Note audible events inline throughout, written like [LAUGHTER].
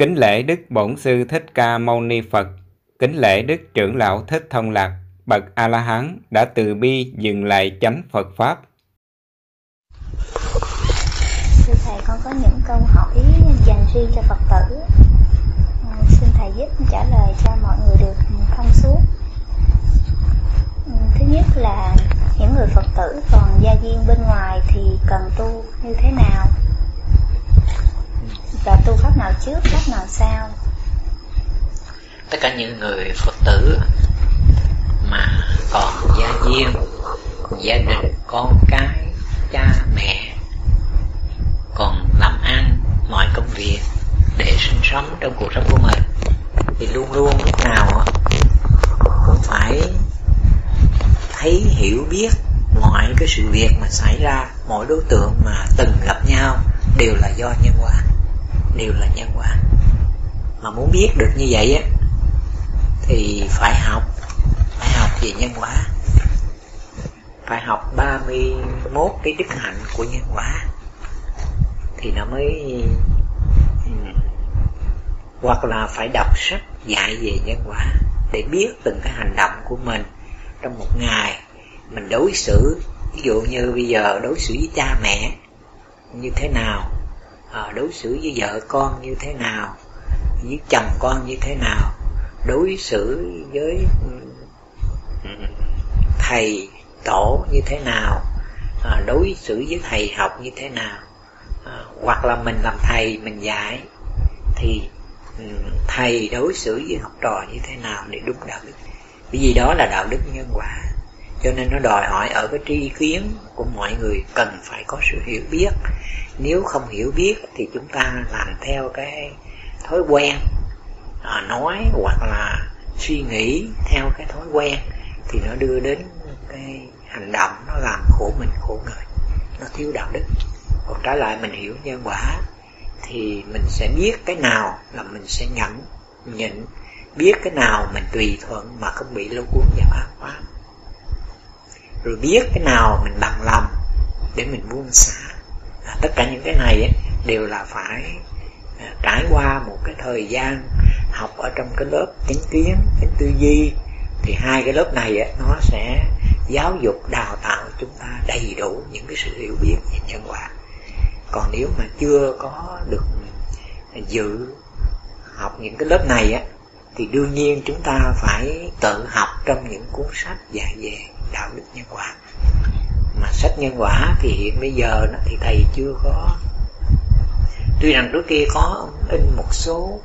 Kính lễ Đức Bổn Sư Thích Ca Mâu Ni Phật, kính lễ Đức Trưởng Lão Thích Thông Lạc, bậc A-la-hán đã từ bi dừng lại chánh Phật Pháp. Thưa Thầy, con có những câu hỏi dành riêng cho Phật tử. À, xin Thầy giúp trả lời cho mọi người được thông suốt. Ừ, thứ nhất là những người Phật tử còn gia viên bên ngoài thì cần tu như thế nào? Và tu pháp nào trước, pháp nào sau? Tất cả những người Phật tử mà còn gia duyên, gia đình, con cái, cha, mẹ còn làm ăn mọi công việc để sinh sống trong cuộc sống của mình thì luôn luôn lúc nào cũng phải thấy hiểu biết mọi cái sự việc mà xảy ra mỗi đối tượng mà từng gặp nhau đều là do nhân quả đều là nhân quả. Mà muốn biết được như vậy á, thì phải học phải học về nhân quả. Phải học 31 cái đức hạnh của nhân quả thì nó mới ừ, hoặc là phải đọc sách dạy về nhân quả để biết từng cái hành động của mình. Trong một ngày mình đối xử, ví dụ như bây giờ đối xử với cha mẹ như thế nào à, đối xử với vợ con như thế nào với chồng con như thế nào đối xử với ừ, thầy tổ như thế nào à, đối xử với thầy học như thế nào à, hoặc là mình làm thầy mình dạy thì ừ, thầy đối xử với học trò như thế nào để đúng đạo đức vì gì đó là đạo đức nhân quả cho nên nó đòi hỏi ở cái tri kiến của mọi người cần phải có sự hiểu biết. Nếu không hiểu biết thì chúng ta làm theo cái thói quen à, nói hoặc là suy nghĩ theo cái thói quen thì nó đưa đến cái hành động nó làm khổ mình khổ người nó thiếu đạo đức. Còn trái lại mình hiểu nhân quả thì mình sẽ biết cái nào là mình sẽ nhận nhịn biết cái nào mình tùy thuận mà không bị lôi cuốn vào ác pháp rồi biết cái nào mình bằng lòng để mình buông xả. À, tất cả những cái này ấy, đều là phải à, trải qua một cái thời gian học ở trong cái lớp chánh kiến chánh tư duy. Thì hai cái lớp này ấy, nó sẽ giáo dục đào tạo chúng ta đầy đủ những cái sự hiểu biết về nhân quả. Còn nếu mà chưa có được ừ, dự học những cái lớp này á thì đương nhiên chúng ta phải tự học trong những cuốn sách dạy về đạo đức nhân quả. Mà sách nhân quả thì hiện bây giờ thì thầy chưa có. Tuy rằng trước kia có in một số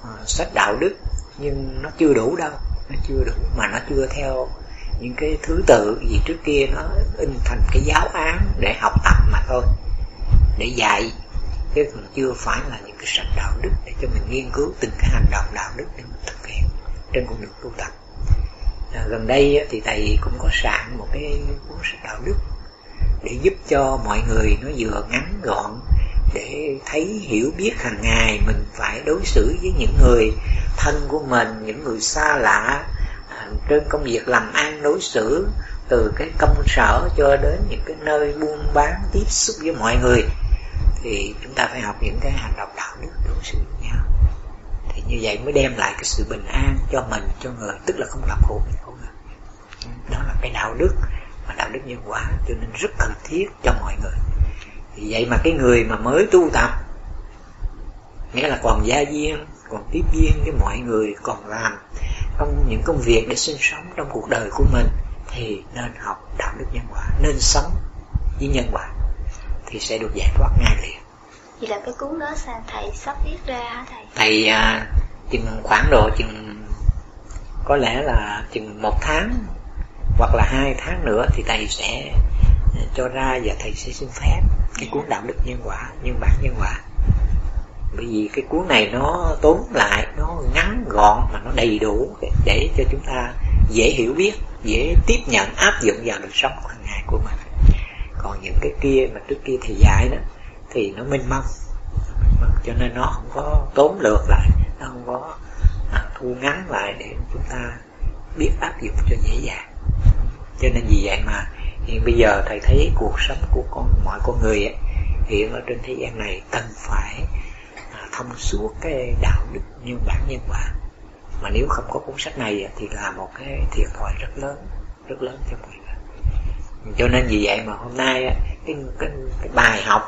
uh, sách đạo đức nhưng nó chưa đủ đâu nó chưa đủ mà nó chưa theo những cái thứ tự gì trước kia nó in thành cái giáo án để học tập mà thôi để dạy chứ còn chưa phải là những cái sách đạo đức để cho mình nghiên cứu từng cái hành động đạo đức để mình thực hiện trên con đường tu tập. À, gần đây thì thầy cũng có soạn một cái cuốn sách đạo đức để giúp cho mọi người nó vừa ngắn gọn để thấy hiểu biết hàng ngày mình phải đối xử với những người thân của mình những người xa lạ à, trên công việc làm ăn đối xử từ cái công sở cho đến những cái nơi buôn bán tiếp xúc với mọi người thì chúng ta phải học những cái hành động đạo đức đối xử với nhau. Thì như vậy mới đem lại cái sự bình an cho mình cho người tức là không làm khổ mình khổ người. Đó là cái đạo đức mà đạo đức nhân quả cho nên rất cần thiết cho mọi người. Thì vậy mà cái người mà mới tu tập nghĩa là còn gia viên, còn tiếp viên với mọi người còn làm trong những công việc để sinh sống trong cuộc đời của mình thì nên học đạo đức nhân quả nên sống với nhân quả thì sẽ được giải thoát ngay liền. Vậy là cái cuốn đó sao thầy sắp viết ra hả thầy? Thầy à, chừng khoảng độ chừng có lẽ là chừng một tháng hoặc là hai tháng nữa thì thầy sẽ cho ra và thầy sẽ xin phép cái cuốn đạo đức nhân quả nhân bản nhân quả. Bởi vì cái cuốn này nó tốn lại nó ngắn gọn mà nó đầy đủ để cho chúng ta dễ hiểu biết dễ tiếp nhận áp dụng vào đời sống hàng ngày của mình còn những cái kia mà trước kia thầy dạy đó thì nó mênh mông. Cho nên nó không có tốn lượt lại nó không có à, thu ngắn lại để chúng ta biết áp dụng cho dễ dàng. Cho nên vì vậy mà hiện bây giờ thầy thấy cuộc sống của con mọi con người ấy, hiện ở trên thế gian này cần phải à, thông suốt cái đạo đức nhân bản nhân quả. Mà nếu không có cuốn sách này thì là một cái thiệt thòi rất lớn rất lớn cho mình cho nên vì vậy mà hôm nay cái, cái, cái bài học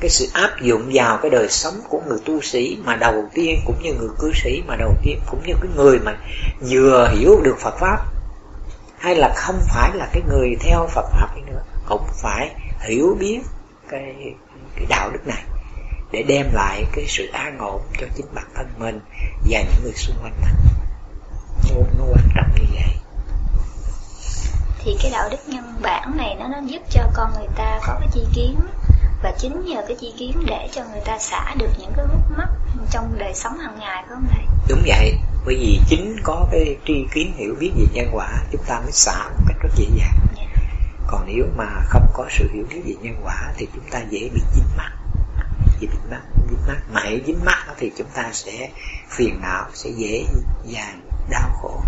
cái sự áp dụng vào cái đời sống của người tu sĩ mà đầu tiên cũng như người cư sĩ mà đầu tiên cũng như cái người mà vừa hiểu được Phật pháp hay là không phải là cái người theo Phật pháp nữa cũng phải hiểu biết cái cái đạo đức này để đem lại cái sự an ổn cho chính bản thân mình và những người xung quanh mình. Nó, nó quan trọng như vậy thì cái đạo đức nhân bản này nó nó giúp cho con người ta có cái chi kiến và chính nhờ cái chi kiến để cho người ta xả được những cái gút mắt trong đời sống hàng ngày phải không thầy đúng vậy bởi vì chính có cái tri kiến hiểu biết về nhân quả chúng ta mới xả một cách rất dễ dàng yeah. Dạ. còn nếu mà không có sự hiểu biết về nhân quả thì chúng ta dễ bị dính mắt dễ bị mắt dính mắt mà hãy dính mắt thì chúng ta sẽ phiền não sẽ dễ dàng đau khổ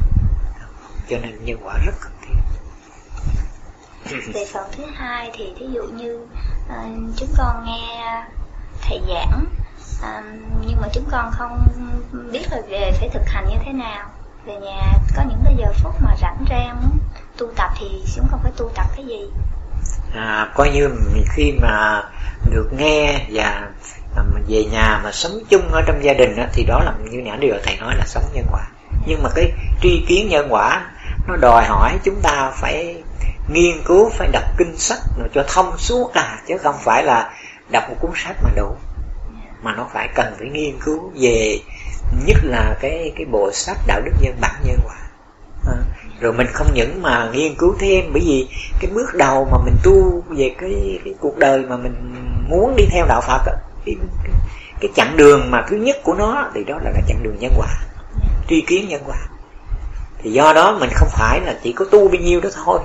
cho nên nhân quả rất cần về phần thứ hai thì thí dụ như uh, chúng con nghe thầy giảng à, nhưng mà chúng con không biết là về phải thực hành như thế nào. Về nhà có những cái giờ phút mà rảnh rang muốn tu tập thì chúng con phải tu tập cái gì? À, coi như khi mà được nghe và à, về nhà mà sống chung ở trong gia đình đó, thì đó là như nãy điều thầy nói là sống nhân quả. Nhưng mà cái tri kiến nhân quả nó đòi hỏi chúng ta phải nghiên cứu phải đọc kinh sách rồi cho thông suốt à chứ không phải là đọc một cuốn sách mà đủ. Mà nó phải cần phải nghiên cứu về nhất là cái cái bộ sách đạo đức nhân bản nhân quả. À, rồi mình không những mà nghiên cứu thêm bởi vì cái bước đầu mà mình tu về cái cái cuộc đời mà mình muốn đi theo đạo Phật cái, cái, cái chặng đường mà thứ nhất của nó thì đó là cái chặng đường nhân quả tri kiến nhân quả. Thì do đó mình không phải là chỉ có tu bao nhiêu đó thôi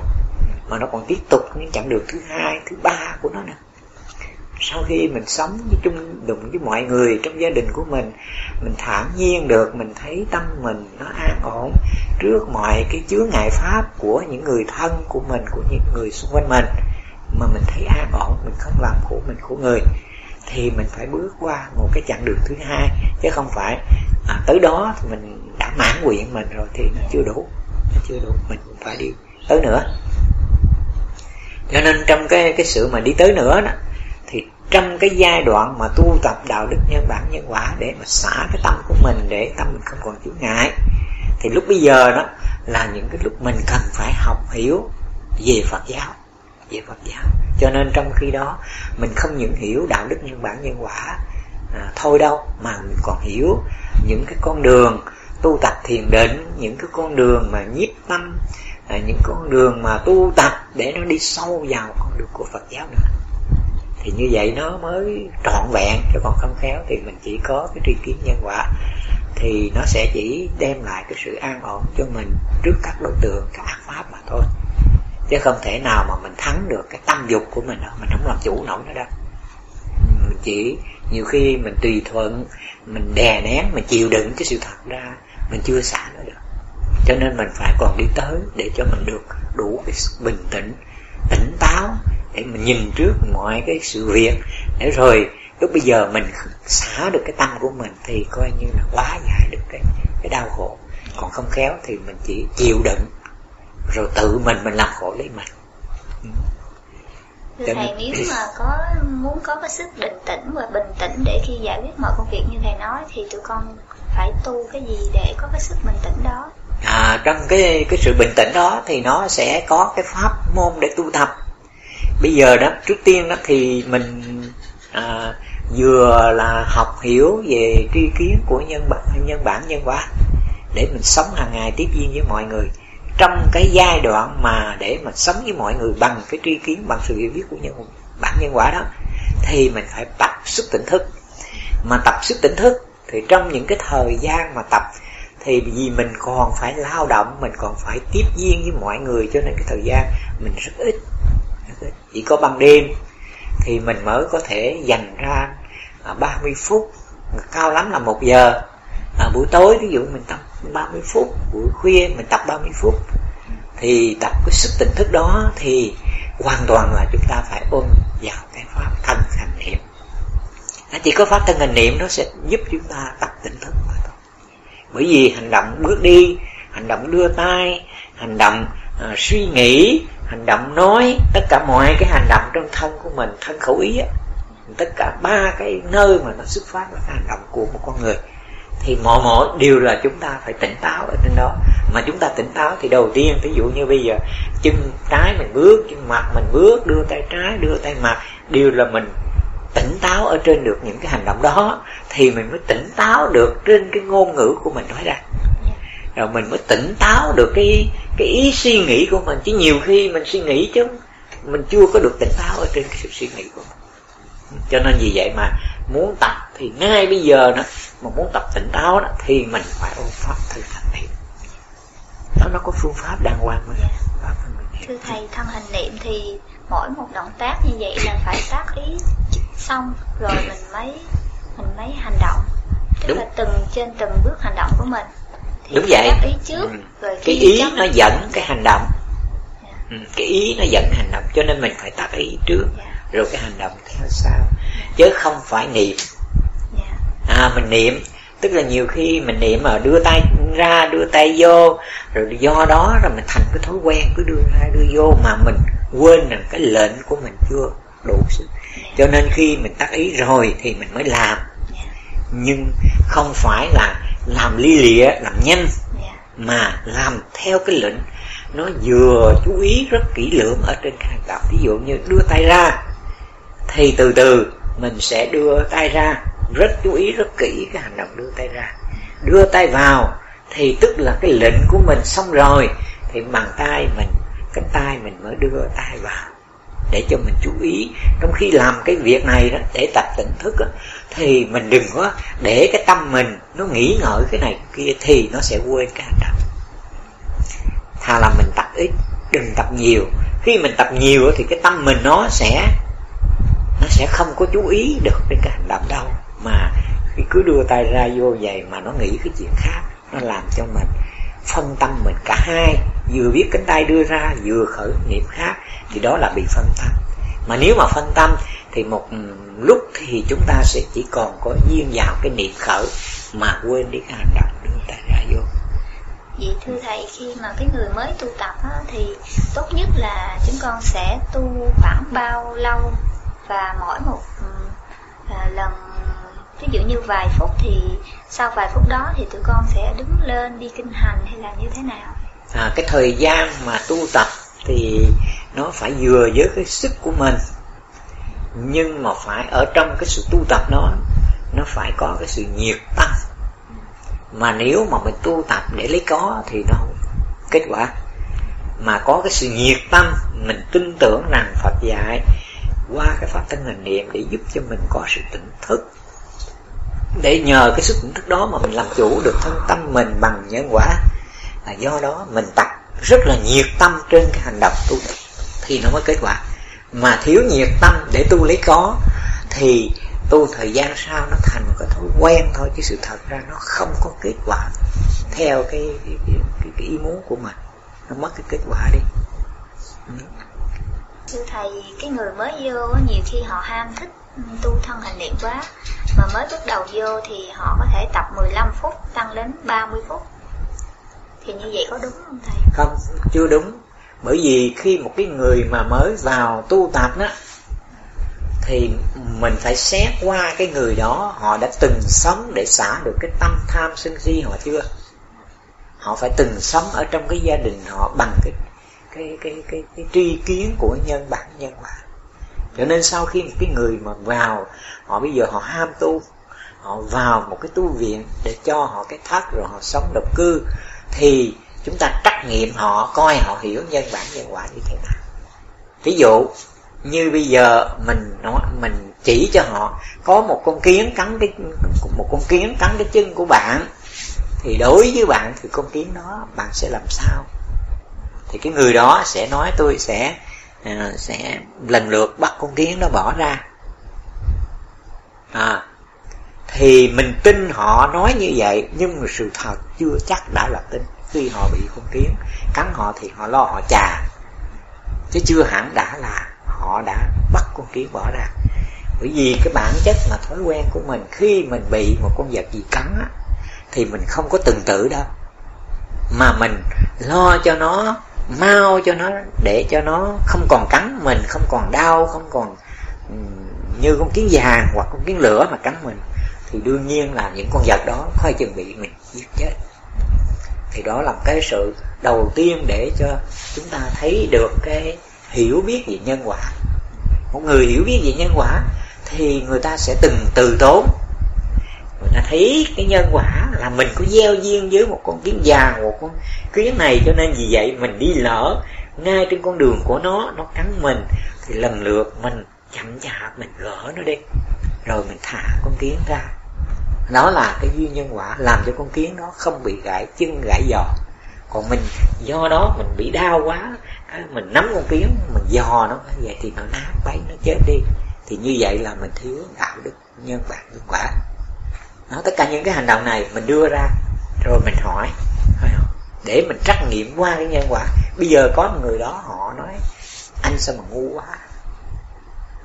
mà nó còn tiếp tục những chặng đường thứ hai thứ ba của nó nè. Sau khi mình sống với chung đụng với mọi người trong gia đình của mình mình thản nhiên được mình thấy tâm mình nó an ổn trước mọi cái chứa ngại pháp của những người thân của mình của những người xung quanh mình mà mình thấy an ổn mình không làm khổ mình khổ người thì mình phải bước qua một cái chặng đường thứ hai. Chứ không phải à, tới đó thì mình đã mãn nguyện mình rồi thì nó chưa đủ nó chưa đủ mình cũng phải đi. Tới nữa cho nên trong cái cái sự mà đi tới nữa đó thì trong cái giai đoạn mà tu tập đạo đức nhân bản nhân quả để mà xả cái tâm của mình để tâm mình không còn chướng ngại thì lúc bây giờ đó là những cái lúc mình cần phải học hiểu về Phật giáo về Phật giáo. Cho nên trong khi đó mình không những hiểu đạo đức nhân bản nhân quả à, thôi đâu mà mình còn hiểu những cái con đường tu tập thiền định những cái con đường mà nhiếp tâm à, những con đường mà tu tập để nó đi sâu vào con đường của Phật giáo nữa. Thì như vậy nó mới trọn vẹn chứ còn không khéo. Thì mình chỉ có cái tri kiến nhân quả. Thì nó sẽ chỉ đem lại cái sự an ổn cho mình trước các đối tượng các ác pháp mà thôi. Chứ không thể nào mà mình thắng được cái tâm dục của mình đâu. Mình không làm chủ nổi nó đâu. Mình chỉ nhiều khi mình tùy thuận mình đè nén mình chịu đựng cái sự thật ra mình chưa xả nó được cho nên mình phải còn đi tới để cho mình được đủ cái bình tĩnh tỉnh táo để mình nhìn trước mọi cái sự việc. Để rồi lúc bây giờ mình xả được cái tâm của mình thì coi như là quá giải được cái cái đau khổ. Còn không khéo thì mình chỉ chịu đựng rồi tự mình mình làm khổ lấy mình. Thưa thầy nếu mà có muốn có cái sức định tĩnh và bình tĩnh để khi giải quyết mọi công việc như thầy nói thì tụi con phải tu cái gì để có cái sức bình tĩnh đó à, trong cái cái sự bình tĩnh đó thì nó sẽ có cái pháp môn để tu tập. Bây giờ đó trước tiên đó thì mình à, vừa là học hiểu về tri kiến của nhân bản nhân bản nhân quả để mình sống hàng ngày tiếp duyên với mọi người. Trong cái giai đoạn mà để mà sống với mọi người bằng cái tri kiến bằng sự hiểu biết của nhân bản nhân quả đó thì mình phải tập sức tỉnh thức. Mà tập sức tỉnh thức thì trong những cái thời gian mà tập thì vì mình còn phải lao động mình còn phải tiếp duyên với mọi người cho nên cái thời gian mình rất ít, chỉ có ban đêm thì mình mới có thể dành ra à, 30 phút cao lắm là một giờ. À, buổi tối ví dụ mình tập 30 phút buổi khuya mình tập 30 phút. Thì tập cái sức tỉnh thức đó thì hoàn toàn là chúng ta phải ôm vào cái pháp thân hành niệm. Chỉ có pháp thân hành niệm nó sẽ giúp chúng ta tập tỉnh thức mà thôi bởi vì hành động bước đi hành động đưa tay hành động uh, suy nghĩ hành động nói tất cả mọi cái hành động trong thân của mình thân khẩu ý á tất cả ba cái nơi mà nó xuất phát là cái hành động của một con người. Thì mọi mọi điều là chúng ta phải tỉnh táo ở trên đó. Mà chúng ta tỉnh táo thì đầu tiên ví dụ như bây giờ chân trái mình bước chân mặt mình bước đưa tay trái đưa tay mặt đều là mình tỉnh táo ở trên được những cái hành động đó thì mình mới tỉnh táo được trên cái ngôn ngữ của mình nói ra. Rồi mình mới tỉnh táo được cái cái ý suy nghĩ của mình. Chứ nhiều khi mình suy nghĩ chứ mình chưa có được tỉnh táo ở trên cái sự suy nghĩ của mình. Cho nên vì vậy mà muốn tập thì ngay bây giờ đó mà muốn tập tỉnh táo đó thì mình phải ôn pháp thực hành niệm. Đó nó có phương pháp đàng hoàng mới yeah. thưa thầy thân hình niệm thì mỗi một động tác như vậy là phải tác ý xong rồi mình mới mình mới hành động tức Đúng. là từng trên từng bước hành động của mình thì Đúng vậy ý trước ừ. rồi cái ý nó dẫn cái hành động yeah. ừ. cái ý nó dẫn hành động cho nên mình phải tác ý trước yeah. rồi cái hành động theo sau chứ không phải niệm yeah. à mình niệm tức là nhiều khi mình niệm mà đưa tay ra đưa tay vô rồi do đó rồi mình thành cái thói quen cứ đưa ra đưa vô mà mình quên rằng cái lệnh của mình chưa đủ sức cho nên khi mình tác ý rồi thì mình mới làm. Nhưng không phải là làm li lịa làm nhanh mà làm theo cái lệnh nó vừa chú ý rất kỹ lưỡng ở trên cái hành động ví dụ như đưa tay ra thì từ từ mình sẽ đưa tay ra. Rất chú ý rất kỹ cái hành động đưa tay ra. Đưa tay vào thì tức là cái lệnh của mình xong rồi thì bàn tay mình cái tay mình mới đưa tay vào để cho mình chú ý. Trong khi làm cái việc này đó để tập tỉnh thức đó, thì mình đừng có để cái tâm mình nó nghĩ ngợi cái này kia thì nó sẽ quên cái hành động. Thà là mình tập ít đừng tập nhiều. Khi mình tập nhiều thì cái tâm mình nó sẽ nó sẽ không có chú ý được đến cái hành động đâu. Mà khi cứ đưa tay ra vô vậy mà nó nghĩ cái chuyện khác nó làm cho mình phân tâm mình cả hai vừa biết cánh tay đưa ra vừa khởi niệm khác thì đó là bị phân tâm. Mà nếu mà phân tâm thì một ừ, lúc thì chúng ta sẽ chỉ còn có duyên vào cái niệm khởi mà quên đi cái hành động đưa tay ra vô. Vậy thưa thầy khi mà cái người mới tu tập á, thì tốt nhất là chúng con sẽ tu khoảng bao lâu? Và mỗi một ừ, à, lần ví dụ như vài phút thì sau vài phút đó thì tụi con sẽ đứng lên đi kinh hành hay là như thế nào? À, cái thời gian mà tu tập thì nó phải vừa với cái sức của mình. Nhưng mà phải ở trong cái sự tu tập đó nó phải có cái sự nhiệt tâm. Mà nếu mà mình tu tập để lấy có thì nó không kết quả. Mà có cái sự nhiệt tâm mình tin tưởng rằng Phật dạy qua cái pháp thân hình niệm để giúp cho mình có sự tỉnh thức để nhờ cái sức tỉnh thức đó mà mình làm chủ được thân tâm mình bằng nhân quả là do đó mình tập rất là nhiệt tâm trên cái hành động tu thì nó mới kết quả. Mà thiếu nhiệt tâm để tu lấy có thì tu thời gian sau nó thành một cái thói quen thôi chứ sự thật ra nó không có kết quả. Theo cái cái, cái, cái, cái ý muốn của mình nó mất cái kết quả đi. Ừ. thưa thầy cái người mới vô nhiều khi họ ham thích tu thân hành niệm quá mà mới bước đầu vô thì họ có thể tập 15 phút tăng đến 30 phút. Thì như vậy có đúng không thầy? Không chưa đúng. Bởi vì khi một cái người mà mới vào tu tập đó thì mình phải xét qua cái người đó họ đã từng sống để xả được cái tâm tham sân si họ chưa? Họ phải từng sống ở trong cái gia đình họ bằng cái cái cái cái, cái tri kiến của nhân bản nhân quả cho nên sau khi một cái người mà vào, họ bây giờ họ ham tu, họ vào một cái tu viện để cho họ cái thắt rồi họ sống độc cư, thì chúng ta trắc nghiệm họ, coi họ hiểu nhân bản nhân quả như thế nào. Ví dụ, như bây giờ mình nói, mình chỉ cho họ, có một con kiến cắn cái, một con kiến cắn cái chân của bạn, thì đối với bạn thì con kiến đó bạn sẽ làm sao? Thì cái người đó sẽ nói tôi sẽ à, sẽ lần lượt bắt con kiến đó bỏ ra. À, thì mình tin họ nói như vậy nhưng mà sự thật chưa chắc đã là tin. Khi họ bị con kiến cắn họ thì họ lo họ chà. Chứ chưa hẳn đã là họ đã bắt con kiến bỏ ra. Bởi vì cái bản chất mà thói quen của mình khi mình bị một con vật gì cắn á, thì mình không có từng tử đâu. Mà mình lo cho nó mau cho nó, để cho nó không còn cắn mình, không còn đau, không còn như con kiến vàng hoặc con kiến lửa mà cắn mình. Thì đương nhiên là những con vật đó khoai chừng bị mình giết chết. Thì đó là cái sự đầu tiên để cho chúng ta thấy được cái hiểu biết về nhân quả. Một người hiểu biết về nhân quả thì người ta sẽ từng từ tốn. Người ta thấy cái nhân quả là mình có gieo duyên với một con kiến già, một con kiến này, cho nên vì vậy mình đi lỡ ngay trên con đường của nó nó cắn mình, thì lần lượt mình chậm chạp, mình gỡ nó đi, rồi mình thả con kiến ra. Đó là cái duyên nhân quả, làm cho con kiến nó không bị gãy chân, gãy giò. Còn mình, do đó mình bị đau quá à, mình nắm con kiến, mình dò nó, vậy thì nó nát bấy, nó chết đi. Thì như vậy là mình thiếu đạo đức nhân bản, nhân quả đó, tất cả những cái hành động này mình đưa ra rồi mình hỏi để mình trắc nghiệm qua cái nhân quả. Bây giờ có một người đó họ nói anh sao mà ngu quá?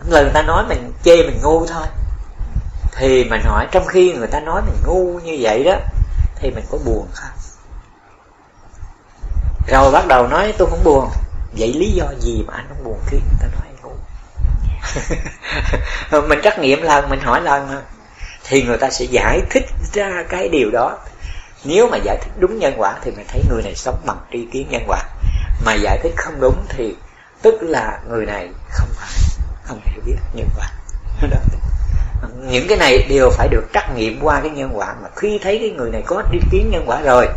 Lời người ta nói mình chê mình ngu thôi. Thì mình hỏi trong khi người ta nói mình ngu như vậy đó thì mình có buồn không? Rồi bắt đầu nói tôi không buồn. Vậy lý do gì mà anh không buồn khi người ta nói ngu? [LAUGHS] Mình trắc nghiệm lần mình hỏi lần mà thì người ta sẽ giải thích ra cái điều đó. Nếu mà giải thích đúng nhân quả thì mình thấy người này sống bằng tri kiến nhân quả. Mà giải thích không đúng thì tức là người này không phải, không hiểu biết nhân quả. Đó. những cái này đều phải được trắc nghiệm qua cái nhân quả. Mà khi thấy cái người này có tri kiến nhân quả rồi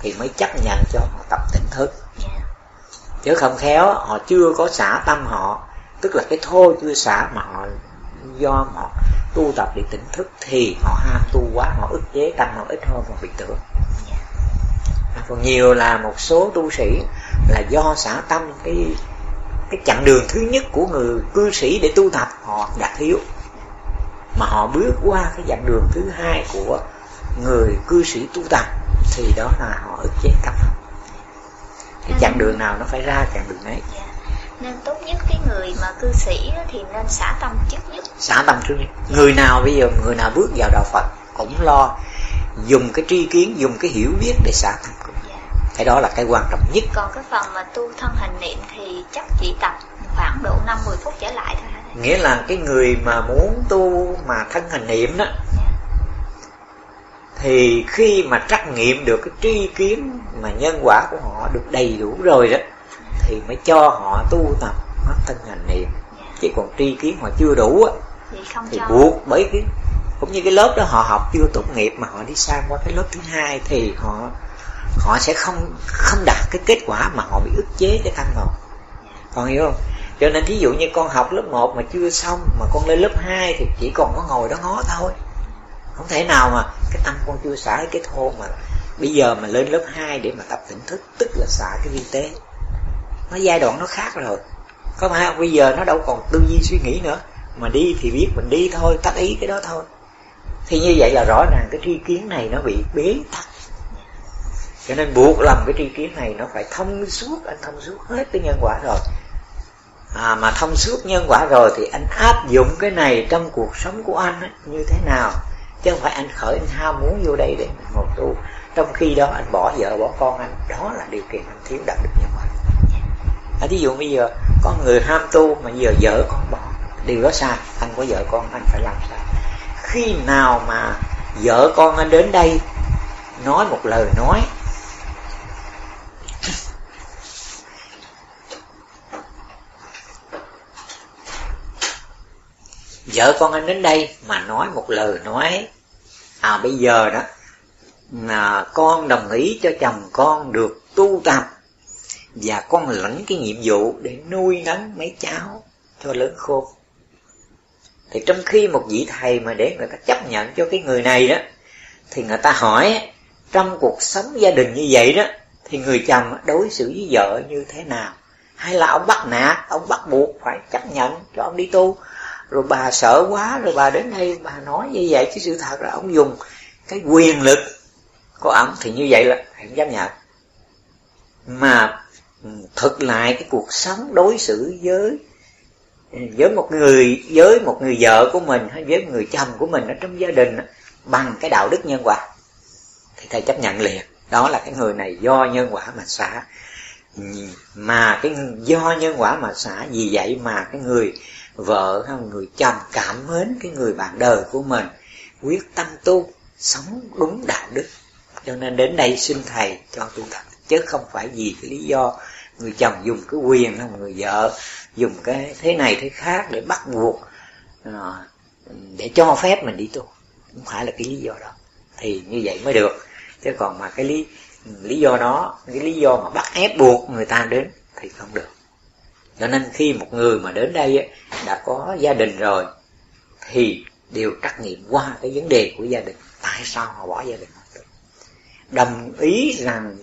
thì mới chấp nhận cho họ tập tỉnh thức. Chứ không khéo, họ chưa có xả tâm họ, tức là cái thô chưa xả mà họ do họ tu tập để tỉnh thức thì họ ham tu quá họ ức chế tâm họ ít hơn và bị tưởng còn nhiều là một số tu sĩ là do xả tâm cái cái chặng đường thứ nhất của người cư sĩ để tu tập họ đã thiếu mà họ bước qua cái chặng đường thứ hai của người cư sĩ tu tập thì đó là họ ức chế tâm. Cái chặng đường nào nó phải ra chặng đường ấy nên tốt nhất cái người mà cư sĩ thì nên xả tâm trước nhất. Xả tâm trước nhất. Người nào bây giờ người nào bước vào đạo phật cũng lo dùng cái tri kiến dùng cái hiểu biết để xả tâm. Mình cái đó là cái quan trọng nhất. Còn cái phần mà tu thân hành niệm thì chắc chỉ tập khoảng độ 5-10 phút trở lại thôi hả nghĩa là cái người mà muốn tu mà thân hành niệm đó thì khi mà trắc nghiệm được cái tri kiến mà nhân quả của họ được đầy đủ rồi đó thì mới cho họ tu tập mắt thân hành niệm. Chứ còn tri kiến họ chưa đủ á thì, buộc bởi cái cũng như cái lớp đó họ học chưa tốt nghiệp mà họ đi sang qua cái lớp thứ hai thì họ họ sẽ không không đạt cái kết quả mà họ bị ức chế cái tăng vào còn hiểu không? Cho nên thí dụ như con học lớp 1 mà chưa xong mà con lên lớp 2 thì chỉ còn có ngồi đó ngó thôi. Không thể nào mà cái tâm con chưa xả cái thô mà bây giờ mà lên lớp 2 để mà tập tỉnh thức tức là xả cái vi tế nó giai đoạn nó khác rồi. Có phải không? Bây giờ nó đâu còn tư duy suy nghĩ nữa. Mà đi thì biết mình đi thôi tắt ý cái đó thôi. Thì như vậy là rõ ràng cái tri kiến này nó bị bế tắc. Cho nên buộc làm cái tri kiến này nó phải thông suốt anh thông suốt hết cái nhân quả rồi. À, mà thông suốt nhân quả rồi thì anh áp dụng cái này trong cuộc sống của anh ấy, như thế nào? Chứ không phải anh khởi anh ham muốn vô đây để ngồi tu. Trong khi đó anh bỏ vợ bỏ con anh đó là điều kiện anh thiếu đạt được nhân quả à, ví dụ bây giờ có người ham tu mà giờ vợ con bỏ điều đó sai anh có vợ con anh phải làm sao? Khi nào mà vợ con anh đến đây nói một lời nói vợ con anh đến đây mà nói một lời nói à bây giờ đó là con đồng ý cho chồng con được tu tập và con lãnh cái nhiệm vụ để nuôi nấng mấy cháu cho lớn khôn. Thì trong khi một vị thầy mà để người ta chấp nhận cho cái người này đó, thì người ta hỏi, trong cuộc sống gia đình như vậy đó, thì người chồng đối xử với vợ như thế nào? Hay là ông bắt nạt, ông bắt buộc phải chấp nhận cho ông đi tu? Rồi bà sợ quá, rồi bà đến đây bà nói như vậy, chứ sự thật là ông dùng cái quyền lực của ông thì như vậy là không chấp nhận. Mà Ừ, thực lại cái cuộc sống đối xử với với một người, với một người vợ của mình hay với người chồng của mình ở trong gia đình bằng cái đạo đức nhân quả. Thì thầy chấp nhận liền. Đó là cái người này do nhân quả mà xả. Mà cái do nhân quả mà xả, vì vậy mà cái người vợ hay người chồng cảm mến cái người bạn đời của mình, quyết tâm tu, sống đúng đạo đức. Cho nên đến đây xin thầy cho tu tập chứ không phải vì cái lý do người chồng dùng cái quyền hay người vợ dùng cái thế này thế khác để bắt buộc ờ, để cho phép mình đi tu. Không phải là cái lý do đó. Thì như vậy mới được. Chứ còn mà cái lý lý do đó, cái lý do mà bắt ép buộc người ta đến thì không được. Cho nên khi một người mà đến đây đã có gia đình rồi, thì đều trắc nghiệm qua cái vấn đề của gia đình. Tại sao họ bỏ gia đình? Đồng ý rằng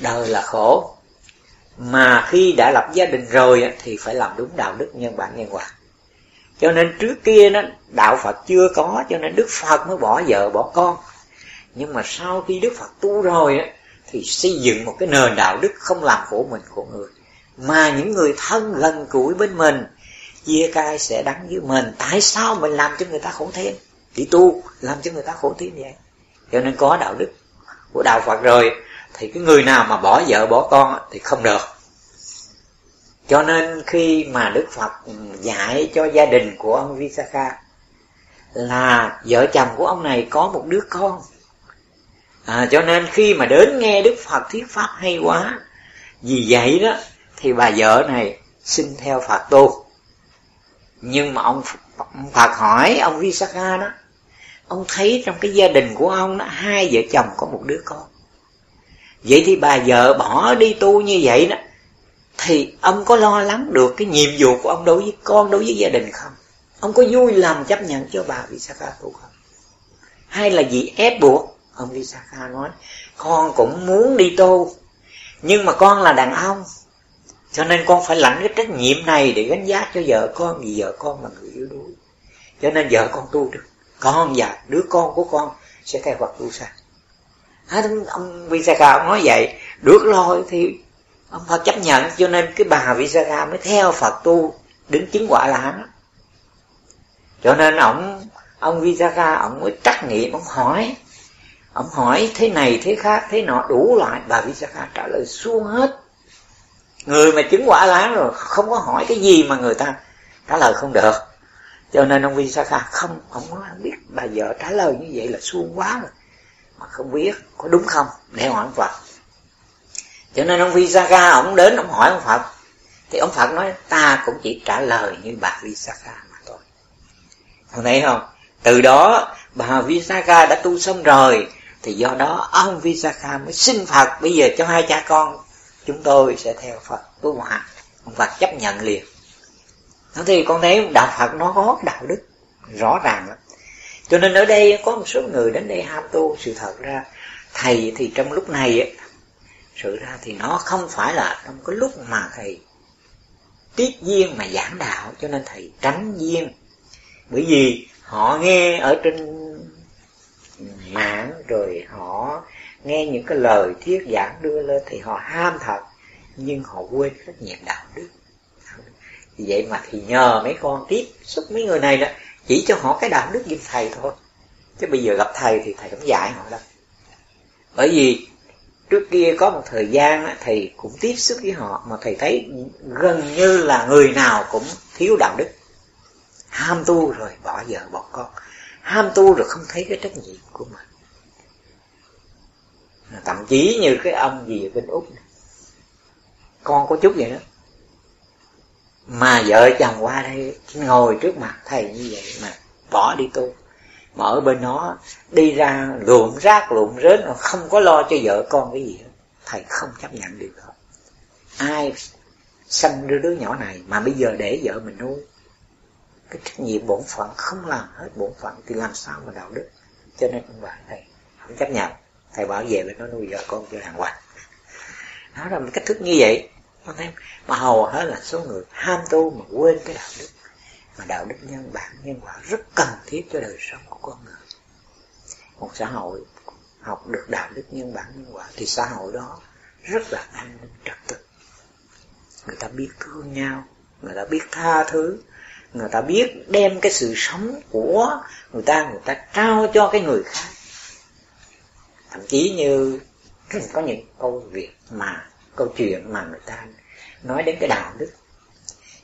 đời là khổ. Mà khi đã lập gia đình rồi thì phải làm đúng đạo đức nhân bản nhân quả. Cho nên trước kia đó đạo phật chưa có, cho nên đức phật mới bỏ vợ, bỏ con. Nhưng mà sau khi đức phật tu rồi thì xây dựng một cái nền đạo đức không làm khổ mình, khổ người. Mà những người thân gần gũi bên mình, chia cai sẽ đắng với mình. Tại sao mình làm cho người ta khổ thêm? Thì tu, làm cho người ta khổ thêm vậy. Cho nên có đạo đức của đạo phật rồi thì cái người nào mà bỏ vợ bỏ con thì không được. Cho nên khi mà đức phật ừ, dạy cho gia đình của ông visakha là vợ chồng của ông này có một đứa con. À, cho nên khi mà đến nghe đức phật thuyết pháp hay quá vì vậy đó thì bà vợ này xin theo phật tu. Nhưng mà ông, phật hỏi ông visakha đó ông thấy trong cái gia đình của ông đó hai vợ chồng có một đứa con? Vậy thì bà vợ bỏ đi tu như vậy đó, thì ông có lo lắng được cái nhiệm vụ của ông đối với con, đối với gia đình không? Ông có vui lòng chấp nhận cho bà Visakha tu không? Hay là vì ép buộc? Ông Visakha nói, con cũng muốn đi tu, nhưng mà con là đàn ông, cho nên con phải lãnh cái trách nhiệm này để gánh giác cho vợ con, vì vợ con là người yếu đuối. Cho nên vợ con tu được con và đứa con của con sẽ theo Phật tu sang à, ông Visakha ông nói vậy. Được rồi thì ông Phật chấp nhận. Cho nên cái bà Visakha mới theo Phật tu đến chứng quả là hắn. Cho nên ông ông Visakha ông mới trắc nghiệm ông hỏi. Ông hỏi thế này thế khác thế nọ đủ loại bà Visakha trả lời suông hết. Người mà chứng quả lá rồi không có hỏi cái gì mà người ta trả lời không được. Cho nên ông Visakha không ông nói không biết bà vợ trả lời như vậy là suông quá rồi mà không biết có đúng không, để hỏi ông Phật. Cho nên ông visaka ông đến ông hỏi ông Phật. Thì ông Phật nói, ta cũng chỉ trả lời như bà visaka mà thôi. Ông thấy không? Từ đó, bà visaka đã tu xong rồi, thì do đó ông visaka mới xin Phật. Bây giờ cho hai cha con, chúng tôi sẽ theo Phật tu hòa ông Phật chấp nhận liền. Thế thì con thấy đạo Phật nó có đạo đức rõ ràng lắm cho nên ở đây có một số người đến đây ham tu. Sự thật ra, thầy thì trong lúc này sự ra thì nó không phải là trong cái lúc mà thầy tiết duyên mà giảng đạo. Cho nên thầy tránh duyên bởi vì họ nghe ở trên mạng rồi họ nghe những cái lời thuyết giảng đưa lên thì họ ham thật, nhưng họ quên trách nhiệm đạo đức. Vì vậy mà thì nhờ mấy con tiếp xúc mấy người này đó chỉ cho họ cái đạo đức như thầy thôi. Chứ bây giờ gặp thầy thì thầy không dạy họ đâu. Bởi vì trước kia có một thời gian thầy cũng tiếp xúc với họ, mà thầy thấy gần như là người nào cũng thiếu đạo đức. Ham tu rồi bỏ vợ, bỏ con. Ham tu rồi không thấy cái trách nhiệm của mình. Thậm chí như cái ông gì ở bên úc này. con có chút vậy đó mà vợ chồng qua đây, ngồi trước mặt thầy như vậy mà bỏ đi tu. Mà ở bên nó đi ra luộm rác, luộm rớt mà không có lo cho vợ con cái gì hết. Thầy không chấp nhận được đó. Ai sanh đứa đứa nhỏ này mà bây giờ để vợ mình nuôi, cái trách nhiệm bổn phận không làm hết bổn phận thì làm sao mà đạo đức? Cho nên ông bà thầy không chấp nhận. Thầy bảo về với nó nuôi vợ con cho đàng hoàng. Nó là một cách thức như vậy con em mà hầu hết là số người ham tu mà quên cái đạo đức. Mà đạo đức nhân bản, nhân quả rất cần thiết cho đời sống của con người. Một xã hội học được đạo đức nhân bản, nhân quả thì xã hội đó rất là an ninh, trật tự. Người ta biết thương nhau, người ta biết tha thứ, người ta biết đem cái sự sống của người ta người ta trao cho cái người khác. Thậm chí như có những câu việc mà câu chuyện mà người ta nói đến cái đạo đức.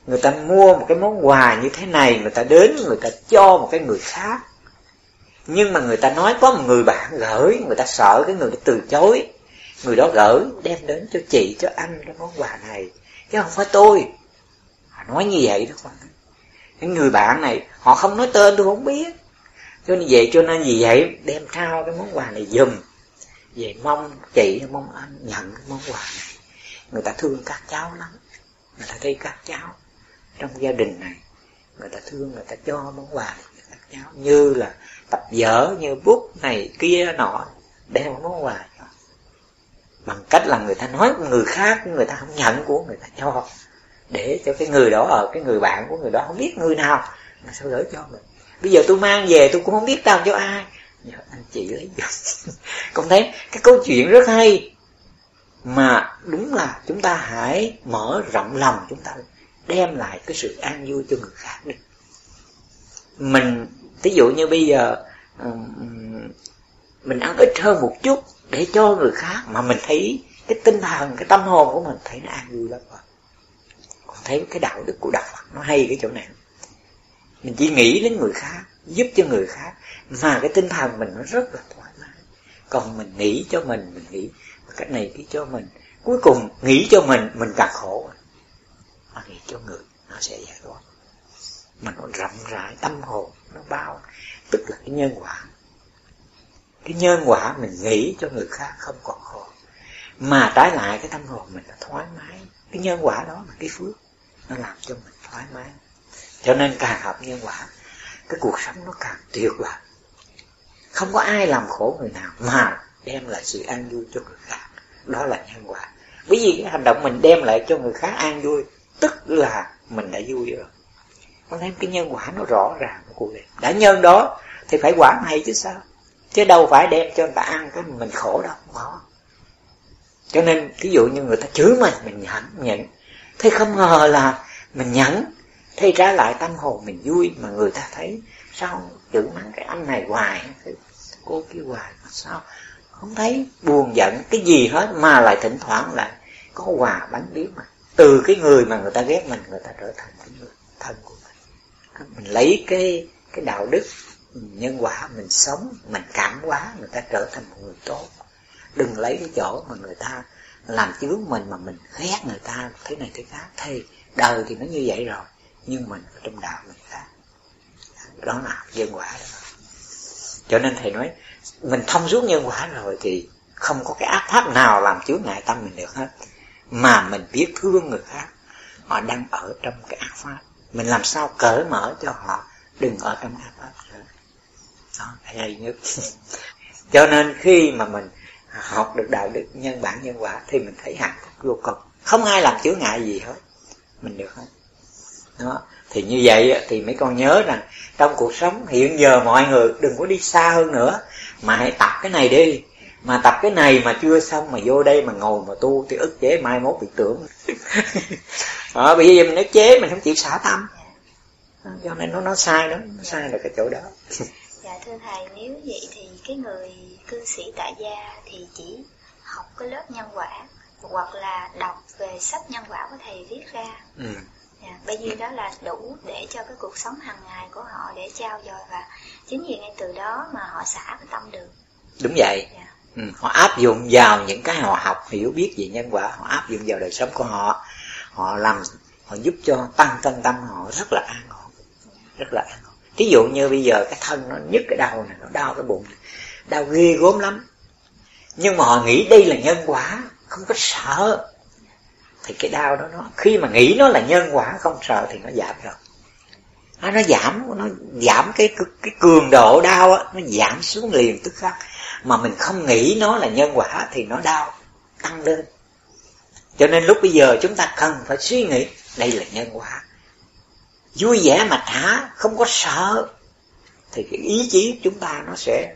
Người ta mua một cái món quà như thế này, người ta đến, người ta cho một cái người khác. Nhưng mà người ta nói có một người bạn gửi, người ta sợ cái người đó từ chối. Người đó gửi, đem đến cho chị, cho anh cái món quà này. Chứ không phải tôi. Họ nói như vậy đó con cái người bạn này, họ không nói tên tôi không biết. Cho nên vậy, cho nên vì vậy, đem trao cái món quà này dùm về mong chị, mong anh nhận cái món quà này người ta thương các cháu lắm. Người ta thấy các cháu trong gia đình này, người ta thương, người ta cho món quà cho các cháu. Như là tập dở như bút này kia nọ đem món quà cho. Bằng cách là người ta nói người khác, người ta không nhận của người ta cho. Để cho cái người đó ở, cái người bạn của người đó không biết người nào, mà sao gửi cho mình. Bây giờ tôi mang về, tôi cũng không biết tao cho ai. Giờ anh chị lấy giùm [LAUGHS] con thấy cái câu chuyện rất hay mà đúng là chúng ta hãy mở rộng lòng chúng ta, đem lại cái sự an vui cho người khác đi. Mình ví dụ như bây giờ mình ăn ít hơn một chút để cho người khác mà mình thấy cái tinh thần, cái tâm hồn của mình thấy nó an vui lắm rồi. Còn thấy cái đạo đức của đạo Phật nó hay cái chỗ này. Mình chỉ nghĩ đến người khác, giúp cho người khác, mà cái tinh thần mình nó rất là thoải mái. Còn mình nghĩ cho mình mình nghĩ cái này cái cho mình. Cuối cùng nghĩ cho mình mình càng khổ. Mà nghĩ cho người, nó sẽ giải thoát mà nó rộng rãi, tâm hồn, nó bao. Tức là cái nhân quả. Cái nhân quả mình nghĩ cho người khác không còn khổ. Mà trái lại cái tâm hồn mình nó thoải mái. Cái nhân quả đó là cái phước. Nó làm cho mình thoải mái. Cho nên càng học nhân quả, cái cuộc sống nó càng tuyệt vời. Không có ai làm khổ người nào, mà đem lại sự an vui cho người khác. Đó là nhân quả. Bởi vì cái hành động mình đem lại cho người khác an vui tức là mình đã vui rồi. Con thấy cái nhân quả nó rõ ràng của cuộc đời. Đã nhân đó thì phải quả hay chứ sao? Chứ đâu phải đem cho người ta ăn cái mình khổ đâu không có. Cho nên ví dụ như người ta chửi mình mình nhẫn, nhận thế không ngờ là mình nhẫn thế trả lại tâm hồn mình vui mà người ta thấy sao chửi mắng cái anh này hoài cô kia hoài mà sao? Không thấy, buồn giận, cái gì hết, mà lại thỉnh thoảng lại có quà bánh biếu mà. Từ cái người mà người ta ghét mình, người ta trở thành cái người thân của mình. Mình lấy cái cái đạo đức, nhân quả, mình sống, mình cảm hóa, người ta trở thành một người tốt. Đừng lấy cái chỗ mà người ta làm chướng mình, mà mình ghét người ta, thế này thế khác. Thì đời thì nó như vậy rồi, nhưng mình ở trong đạo mình khác. Đó là nhân quả đó. Cho nên thầy nói mình thông suốt nhân quả rồi thì không có cái áp pháp nào làm chướng ngại tâm mình được hết. Mà mình biết thương người khác, họ đang ở trong cái ác pháp. Mình làm sao cởi mở cho họ đừng ở trong ác pháp nữa. Đó, hay nhất. [LAUGHS] Cho nên khi mà mình học được đạo đức nhân bản nhân quả thì mình thấy hạnh phúc vô cùng. Không ai làm chướng ngại gì hết, mình được hết. Đó, thì như vậy thì mấy con nhớ rằng trong cuộc sống hiện giờ mọi người đừng có đi xa hơn nữa mà hãy tập cái này đi. Mà tập cái này mà chưa xong mà vô đây mà ngồi mà tu thì ức chế mai mốt bị tưởng. [LAUGHS] Ờ, bây giờ mình nói chế mình không chịu xả tâm. Cho nên nó nó sai đó nó sai là cái chỗ đó. [LAUGHS] Dạ thưa thầy nếu vậy thì cái người cư sĩ tại gia thì chỉ học cái lớp nhân quả hoặc là đọc về sách nhân quả của thầy viết ra. Ừ. dạ, bây giờ đó là đủ để cho cái cuộc sống hàng ngày của họ để trao dồi và chính vì ngay từ đó mà họ xả cái tâm được. Đúng vậy. Dạ. ừ, họ áp dụng vào những cái họ học hiểu biết về nhân quả họ áp dụng vào đời sống của họ. Họ làm họ giúp cho tăng thân tâm họ rất là an ổn rất là an ổn. Ví dụ như bây giờ cái thân nó nhức cái đầu này nó đau cái bụng này, đau ghê gốm lắm. Nhưng mà họ nghĩ đây là nhân quả không có sợ thì cái đau đó nó khi mà nghĩ nó là nhân quả không sợ thì nó giảm rồi nó, à, nó giảm nó giảm cái cái cường độ đau á nó giảm xuống liền tức khắc. Mà mình không nghĩ nó là nhân quả thì nó đau tăng lên. Cho nên lúc bây giờ chúng ta cần phải suy nghĩ đây là nhân quả. Vui vẻ mà thả không có sợ thì cái ý chí chúng ta nó sẽ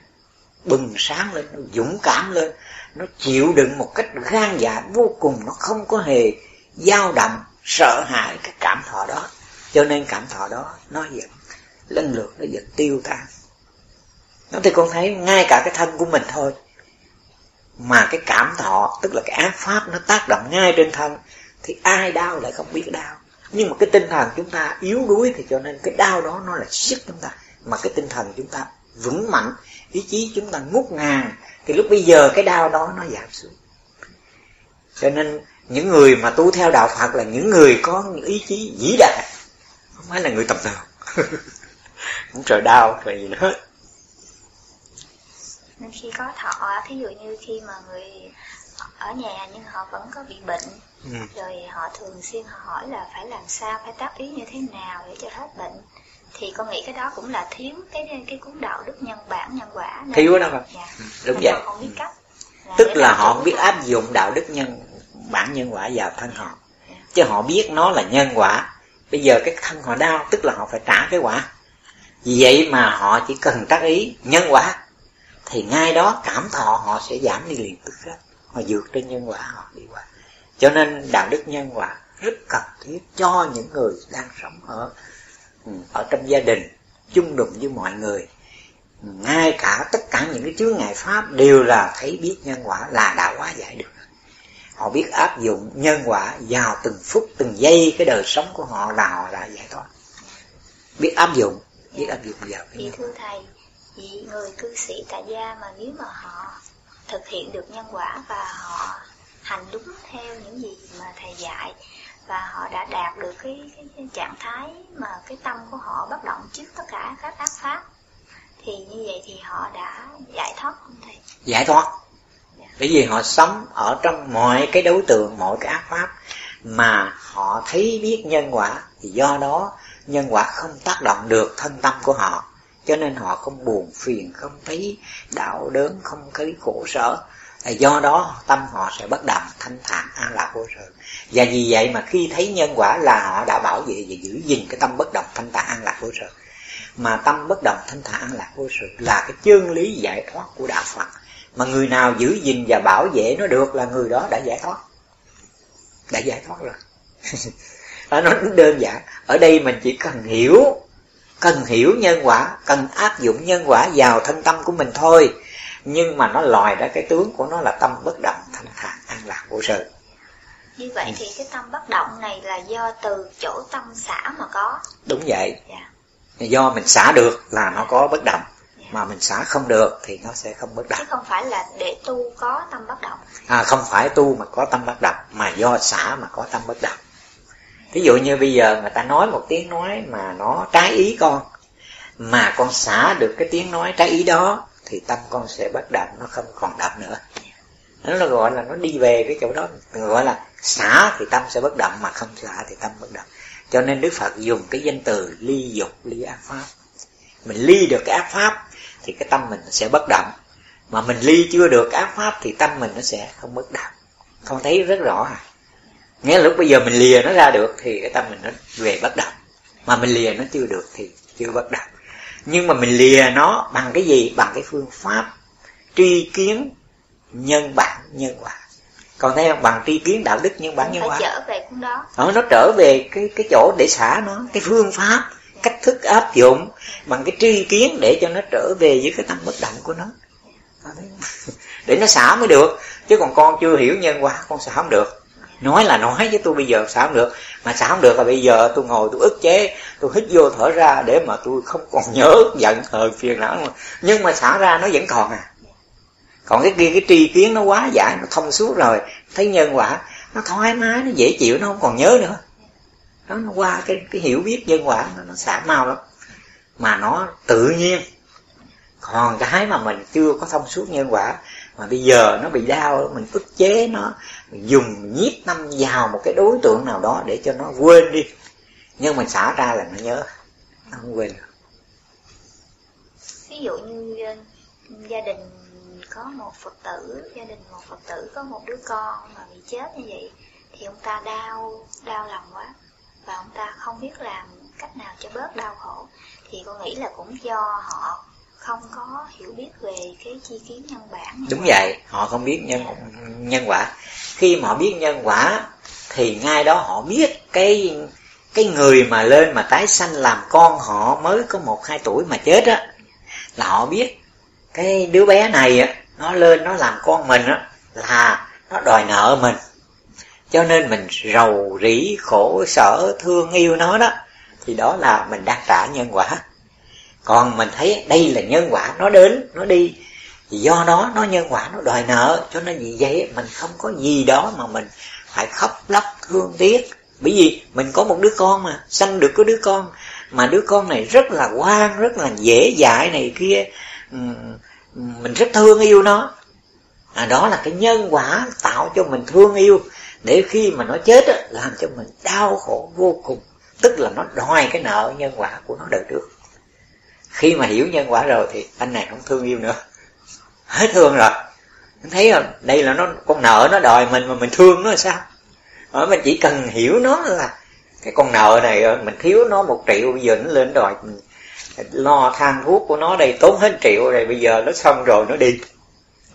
bừng sáng lên nó dũng cảm lên nó chịu đựng một cách gan dạ vô cùng, nó không có hề dao động, sợ hãi cái cảm thọ đó. Cho nên cảm thọ đó, nó dần lần lượt nó dần tiêu tan nó thì con thấy ngay cả cái thân của mình thôi. Mà cái cảm thọ, tức là cái ác pháp, nó tác động ngay trên thân, thì ai đau lại không biết đau. Nhưng mà cái tinh thần chúng ta yếu đuối thì cho nên cái đau đó nó là siết chúng ta. Mà cái tinh thần chúng ta vững mạnh, ý chí chúng ta ngút ngàn thì lúc bây giờ cái đau đó nó giảm xuống. Cho nên những người mà tu theo đạo Phật là những người có ý chí vĩ đại. Không phải là người tầm thường không sợ đau rồi gì nữa nên khi có thọ thí dụ như khi mà người ở nhà nhưng họ vẫn có bị bệnh ừ. rồi họ thường xuyên họ hỏi là phải làm sao phải tác ý như thế nào để cho hết bệnh thì con nghĩ cái đó cũng là thiếu cái cái cuốn đạo đức nhân bản nhân quả. Thiếu đó không dạ. Ừ, đúng vậy. không biết cách. Là tức là họ không biết áp dụng đạo đức nhân bản nhân quả vào thân họ. Dạ. chứ họ biết nó là nhân quả. Bây giờ cái thân họ đau tức là họ phải trả cái quả. Vì vậy mà họ chỉ cần tác ý nhân quả. Thì ngay đó cảm thọ họ sẽ giảm đi liền tức khắc họ vượt trên nhân quả họ đi qua. Cho nên đạo đức nhân quả rất cần thiết cho những người đang sống ở ở trong gia đình chung đụng với mọi người. Ngay cả tất cả những cái chướng ngại pháp đều là thấy biết nhân quả là đã hóa giải được. Họ biết áp dụng nhân quả vào từng phút từng giây cái đời sống của họ là họ đã giải thoát. Biết áp dụng biết áp dụng vào cái thưa thầy vì người cư sĩ tại gia mà nếu mà họ thực hiện được nhân quả và họ hành đúng theo những gì mà thầy dạy và họ đã đạt được cái, cái, cái trạng thái mà cái tâm của họ bất động trước tất cả các ác pháp. Thì như vậy thì họ đã giải thoát không thầy? Giải thoát. Dạ. bởi vì họ sống ở trong mọi cái đối tượng mọi cái ác pháp mà họ thấy biết nhân quả thì do đó nhân quả không tác động được thân tâm của họ. Cho nên họ không buồn phiền không thấy đau đớn không thấy khổ sở do đó, tâm họ sẽ bất động thanh thản. An lạc vô sự và vì vậy mà khi thấy nhân quả là họ đã bảo vệ và giữ gìn cái tâm bất động thanh thản an lạc vô sự mà tâm bất động thanh thản an lạc vô sự là cái chân lý giải thoát của đạo phật. Mà người nào giữ gìn và bảo vệ nó được là người đó đã giải thoát. Đã giải thoát rồi. [LAUGHS] Nó đơn giản. Ở đây mình chỉ cần hiểu cần hiểu nhân quả, cần áp dụng nhân quả vào thân tâm của mình thôi nhưng mà nó lòi ra cái tướng của nó là tâm bất động thanh thản an lạc vô sự. Như vậy thì cái tâm bất động này là do từ chỗ tâm xả mà có. Đúng vậy. Dạ. do mình xả được là nó có bất động. Dạ. mà mình xả không được thì nó sẽ không bất động. chứ không phải là để tu có tâm bất động. À không phải tu mà có tâm bất động mà do xả mà có tâm bất động. Ví dụ như bây giờ người ta nói một tiếng nói mà nó trái ý con mà con xả được cái tiếng nói trái ý đó thì tâm con sẽ bất động nó không còn động nữa. Nó là gọi là nó đi về cái chỗ đó, gọi là xả thì tâm sẽ bất động mà không xả thì tâm bất động. Cho nên đức phật dùng cái danh từ ly dục, ly ác pháp. Mình ly được cái ác pháp thì cái tâm mình sẽ bất động. Mà mình ly chưa được ác pháp thì tâm mình nó sẽ không bất động. Con thấy rất rõ à? Nghĩa lúc bây giờ mình lìa nó ra được thì cái tâm mình nó về bất động. Mà mình lìa nó chưa được thì chưa bất động nhưng mà mình lìa nó bằng cái gì? Bằng cái phương pháp tri kiến nhân bản nhân quả. Còn thấy không? Bằng tri kiến đạo đức nhân bản nhân quả. trở về cũng đó. Đó, nó trở về cái cái chỗ để xả nó cái phương pháp cách thức áp dụng bằng cái tri kiến để cho nó trở về với cái tâm bất động của nó. [LAUGHS] Để nó xả mới được. Chứ còn con chưa hiểu nhân quả con xả không được nói là nói với tôi bây giờ sao không được. Mà sao không được là bây giờ tôi ngồi tôi ức chế tôi hít vô thở ra để mà tôi không còn nhớ giận hờn phiền não. Mà. nhưng mà xả ra nó vẫn còn à. Còn cái kia cái tri kiến nó quá giải nó thông suốt rồi. Thấy nhân quả nó thoải mái nó dễ chịu nó không còn nhớ nữa. Đó nó qua cái cái hiểu biết nhân quả nó, nó xả mau lắm. Mà nó tự nhiên. Còn cái mà mình chưa có thông suốt nhân quả mà bây giờ nó bị đau, mình ức chế nó, mình dùng nhiếp tâm vào một cái đối tượng nào đó để cho nó quên đi. Nhưng mình xả ra là nó nhớ, nó không quên được. Ví dụ như ờ, gia đình có một phật tử, gia đình một phật tử có một đứa con mà bị chết như vậy, thì ông ta đau đau lòng quá. Và ông ta không biết làm cách nào cho bớt đau khổ. Thì con nghĩ là cũng do họ không có hiểu biết về cái chi kiến nhân bản đúng vậy họ không biết nhân nhân quả. Khi mà họ biết nhân quả thì ngay đó họ biết cái cái người mà lên mà tái sanh làm con họ mới có một hai tuổi mà chết á là họ biết cái đứa bé này á nó lên nó làm con mình á là nó đòi nợ mình. Cho nên mình rầu rĩ khổ sở thương yêu nó đó thì đó là mình đang trả nhân quả còn mình thấy đây là nhân quả nó đến nó đi. Thì do đó nó nhân quả nó đòi nợ cho nên vì vậy mình không có gì đó mà mình phải khóc lóc thương tiếc. Bởi vì mình có một đứa con mà sanh được có đứa con mà đứa con này rất là ngoan rất là dễ dãi này kia. Mình rất thương yêu nó. À, đó là cái nhân quả tạo cho mình thương yêu. Để khi mà nó chết á, làm cho mình đau khổ vô cùng. Tức là nó đòi cái nợ nhân quả của nó đời trước khi mà hiểu nhân quả rồi thì anh này không thương yêu nữa. Hết thương rồi. Thấy không đây là nó, con nợ nó đòi mình mà mình thương nó là sao? Ở mình chỉ cần hiểu nó là cái con nợ này mình thiếu nó một triệu, bây giờ nó lên đòi mình lo than thuốc của nó đây, tốn hết triệu rồi, bây giờ nó xong rồi, nó đi.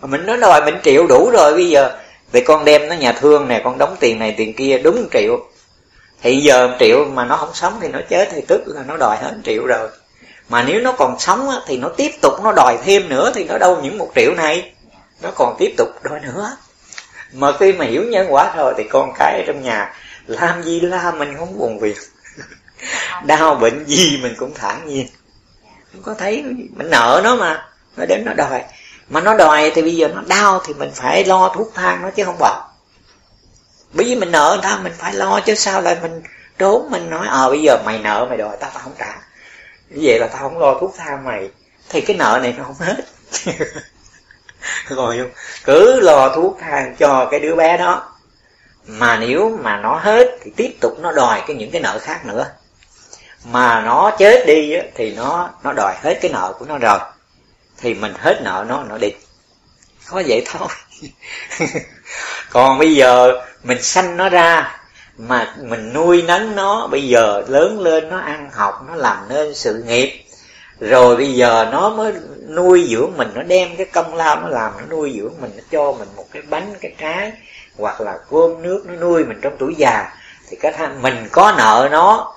Mình nó đòi mình triệu đủ rồi, bây giờ vậy con đem nó nhà thương này con đóng tiền này tiền kia, đúng triệu. Thì giờ triệu mà nó không sống thì nó chết, thì tức là nó đòi hết triệu rồi mà nếu nó còn sống á, thì nó tiếp tục nó đòi thêm nữa thì nó đâu những một triệu này. Nó còn tiếp tục đòi nữa. Mà khi mà hiểu nhân quả rồi thì con cái ở trong nhà làm gì la mình không buồn việc. [LAUGHS] Đau bệnh gì mình cũng thản nhiên. Không có thấy mình nợ nó mà nó đến nó đòi. Mà nó đòi thì bây giờ nó đau thì mình phải lo thuốc thang nó chứ không bỏ bởi vì mình nợ người ta mình phải lo chứ sao lại mình trốn mình nói ờ à, bây giờ mày nợ mày đòi tao tao không trả vậy là tao không lo thuốc tha mày. Thì cái nợ này nó không hết. [LAUGHS] Rồi không cứ lo thuốc thang cho cái đứa bé đó. Mà nếu mà nó hết thì tiếp tục nó đòi cái những cái nợ khác nữa. Mà nó chết đi thì nó nó đòi hết cái nợ của nó rồi. Thì mình hết nợ nó nó đi. Có vậy thôi. [LAUGHS] Còn bây giờ mình sanh nó ra mà mình nuôi nấng nó, bây giờ lớn lên nó ăn học, nó làm nên sự nghiệp. Rồi bây giờ nó mới nuôi dưỡng mình, nó đem cái công lao nó làm, nó nuôi dưỡng mình, nó cho mình một cái bánh, cái trái, hoặc là cơm nước nó nuôi mình trong tuổi già. Thì cái tham mình có nợ nó,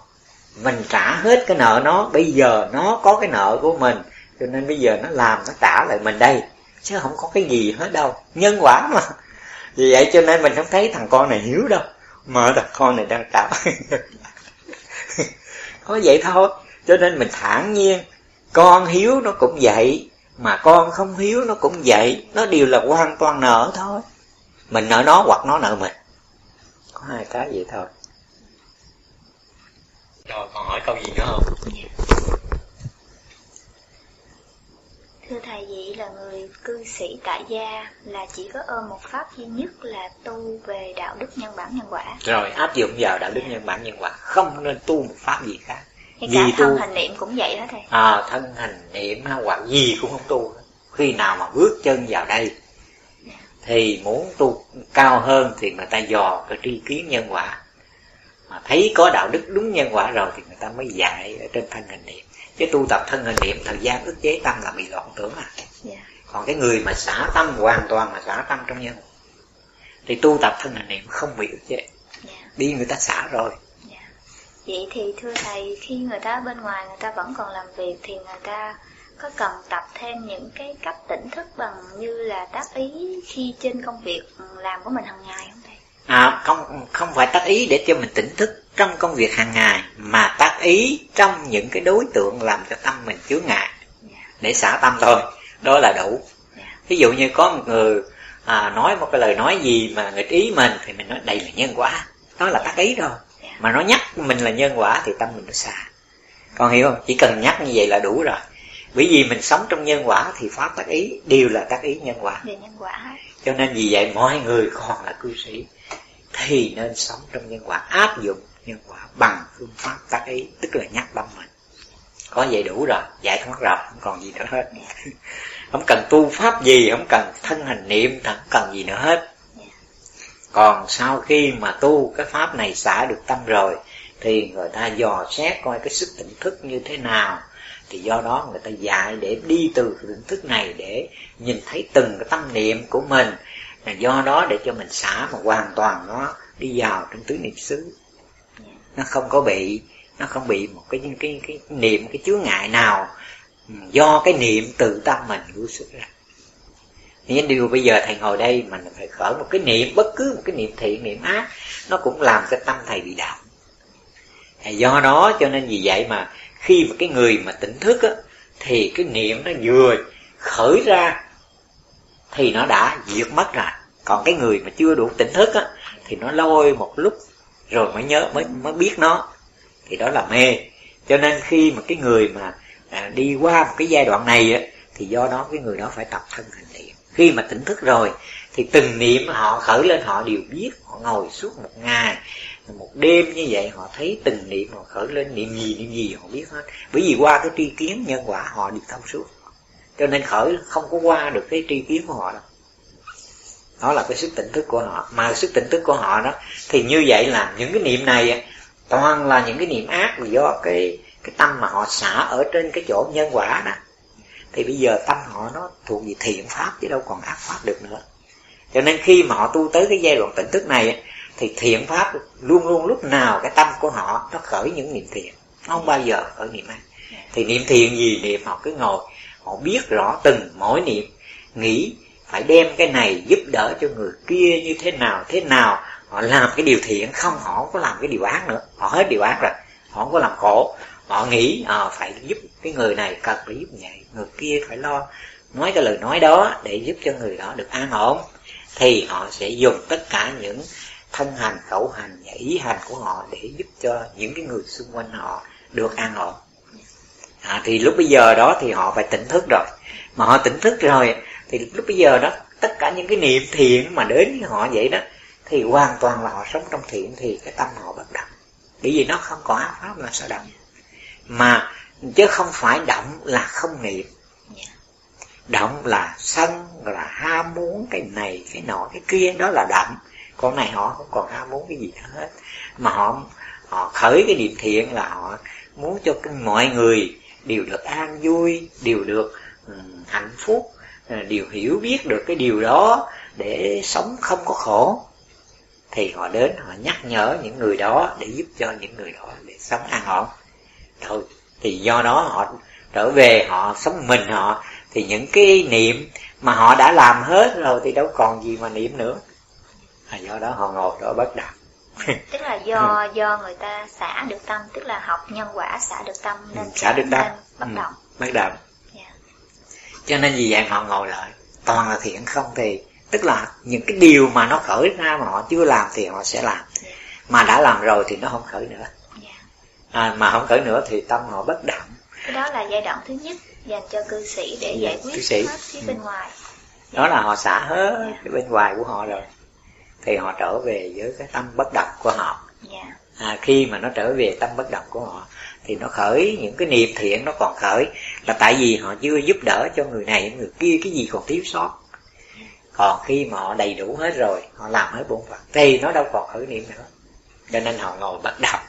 mình trả hết cái nợ nó, bây giờ nó có cái nợ của mình, cho nên bây giờ nó làm, nó trả lại mình đây. Chứ không có cái gì hết đâu, nhân quả mà. Vì vậy cho nên mình không thấy thằng con này hiếu đâu mơ là con này đang tạo. [LAUGHS] Có vậy thôi, cho nên mình thản nhiên. Con hiếu nó cũng vậy, mà con không hiếu nó cũng vậy. Nó đều là hoàn toàn nợ thôi. Mình nợ nó hoặc nó nợ mình. Có hai cái vậy thôi. Rồi, còn hỏi câu gì nữa không? Thưa Thầy vậy là người cư sĩ tại gia là chỉ có ôm một pháp duy nhất là tu về đạo đức nhân bản nhân quả. Rồi áp dụng vào đạo đức nhân bản nhân quả, không nên tu một pháp gì khác. Hay cả thân tu... hành niệm cũng vậy đó thầy. À, thân hành niệm hoặc gì cũng không tu. Khi nào mà bước chân vào đây thì muốn tu cao hơn thì người ta dò cái tri kiến nhân quả. Mà thấy có đạo đức đúng nhân quả rồi thì người ta mới dạy ở trên thân hành niệm chứ tu tập thân hình niệm thời gian ức chế tâm là bị loạn tưởng à yeah. Còn cái người mà xả tâm hoàn toàn là xả tâm trong nhân thì tu tập thân hình niệm không bị ức chế yeah. Dạ. đi người ta xả rồi yeah. Dạ. vậy thì thưa thầy khi người ta bên ngoài người ta vẫn còn làm việc thì người ta có cần tập thêm những cái cách tỉnh thức bằng như là tác ý khi trên công việc làm của mình hàng ngày không thầy à không không phải tác ý để cho mình tỉnh thức trong công việc hàng ngày mà tác ý trong những cái đối tượng làm cho tâm mình chướng ngại. Để xả tâm thôi đó là đủ. Ví dụ như có một người à, nói một cái lời nói gì mà nghịch ý mình thì mình nói đây là nhân quả. Đó là tác ý rồi mà nó nhắc mình là nhân quả thì tâm mình nó xả con hiểu không? Chỉ cần nhắc như vậy là đủ rồi. Bởi vì mình sống trong nhân quả thì pháp tác ý đều là tác ý nhân quả. Nhân quả cho nên vì vậy mọi người còn là cư sĩ thì nên sống trong nhân quả áp dụng nhân quả bằng phương pháp tác ý, tức là nhắc tâm mình. Có vậy đủ rồi, giải thoát rồi, không còn gì nữa hết. [LAUGHS] Không cần tu pháp gì, không cần thân hành niệm, không cần gì nữa hết. Còn sau khi mà tu, cái pháp này xả được tâm rồi, thì người ta dò xét coi cái sức tỉnh thức như thế nào. Thì do đó người ta dạy để đi từ cái tỉnh thức này để nhìn thấy từng cái tâm niệm của mình. Là do đó để cho mình xả mà hoàn toàn nó đi vào trong tứ niệm xứ nó không có bị nó không bị một cái cái cái, cái niệm cái chướng ngại nào ừ, do cái niệm tự tâm mình của xuất ra. Những điều bây giờ thầy ngồi đây mình phải khởi một cái niệm bất cứ một cái niệm thiện niệm ác nó cũng làm cho tâm thầy bị động do đó cho nên vì vậy mà khi mà cái người mà tỉnh thức á thì cái niệm nó vừa khởi ra thì nó đã diệt mất rồi. Còn cái người mà chưa đủ tỉnh thức á thì nó lôi một lúc rồi mới nhớ mới mới biết nó. Thì đó là mê. Cho nên khi mà cái người mà à, đi qua một cái giai đoạn này á thì do đó cái người đó phải tập thân hành niệm. Khi mà tỉnh thức rồi thì từng niệm họ khởi lên họ đều biết họ ngồi suốt một ngày một đêm như vậy họ thấy từng niệm họ khởi lên niệm gì niệm gì họ biết hết. Bởi vì qua cái tri kiến nhân quả họ được thông suốt. Cho nên khởi không có qua được cái tri kiến của họ đâu đó là cái sức tỉnh thức của họ. Mà sức tỉnh thức của họ đó, thì như vậy là những cái niệm này toàn là những cái niệm ác vì do cái cái tâm mà họ xả ở trên cái chỗ nhân quả đó. Thì bây giờ tâm họ nó thuộc về thiện pháp chứ đâu còn ác pháp được nữa. Cho nên khi mà họ tu tới cái giai đoạn tỉnh thức này thì thiện pháp luôn luôn lúc nào cái tâm của họ nó khởi những niệm thiện. Nó không bao giờ khởi niệm ác. Thì niệm thiện gì niệm họ cứ ngồi, họ biết rõ từng mỗi niệm, nghĩ phải đem cái này giúp đỡ cho người kia như thế nào thế nào. Họ làm cái điều thiện không họ không có làm cái điều ác nữa. Họ hết điều ác rồi. Họ không có làm khổ. Họ nghĩ à, phải giúp cái người này cần phải giúp vậy người kia phải lo. Nói cái lời nói đó để giúp cho người đó được an ổn thì họ sẽ dùng tất cả những thân hành khẩu hành và ý hành của họ để giúp cho những cái người xung quanh họ được an ổn. À, thì lúc bây giờ đó thì họ phải tỉnh thức rồi. Mà họ tỉnh thức rồi thì lúc bây giờ đó, tất cả những cái niệm thiện mà đến với họ vậy đó, thì hoàn toàn là họ sống trong thiện thì cái tâm họ bất động. Bởi vì nó không có ác pháp là sao động. Mà chứ không phải động là không niệm. Động là sân, là ham muốn cái này, cái nọ, cái kia, đó là động. Con này họ không còn ham muốn cái gì hết. Mà họ họ khởi cái niệm thiện là họ muốn cho mọi người đều được an vui, đều được ừ, hạnh phúc đều hiểu biết được cái điều đó để sống không có khổ. Thì họ đến họ nhắc nhở những người đó để giúp cho những người đó để sống an ổn. Thôi thì do đó họ trở về họ sống mình họ. Thì những cái niệm mà họ đã làm hết rồi thì đâu còn gì mà niệm nữa. À, do đó họ ngồi đó bất động. [LAUGHS] Tức là do do người ta xả được tâm tức là học nhân quả xả được tâm nên ừ, xả được tâm. bất ừ, động. bất động. Cho nên vì vậy họ ngồi lại toàn là thiện không thì tức là những cái điều mà nó khởi ra mà họ chưa làm thì họ sẽ làm mà đã làm rồi thì nó không khởi nữa yeah. à, mà không khởi nữa thì tâm họ bất động cái đó là giai đoạn thứ nhất dành cho cư sĩ để yeah, giải quyết sĩ. hết phía ừ. bên ngoài đó là họ xả hết yeah. cái bên ngoài của họ rồi thì họ trở về với cái tâm bất động của họ yeah. à, khi mà nó trở về tâm bất động của họ thì nó khởi những cái niệm thiện nó còn khởi là tại vì họ chưa giúp đỡ cho người này người kia cái gì còn thiếu sót. Còn khi mà họ đầy đủ hết rồi họ làm hết bổn phận thì nó đâu còn khởi niệm nữa. Cho nên họ ngồi bất động.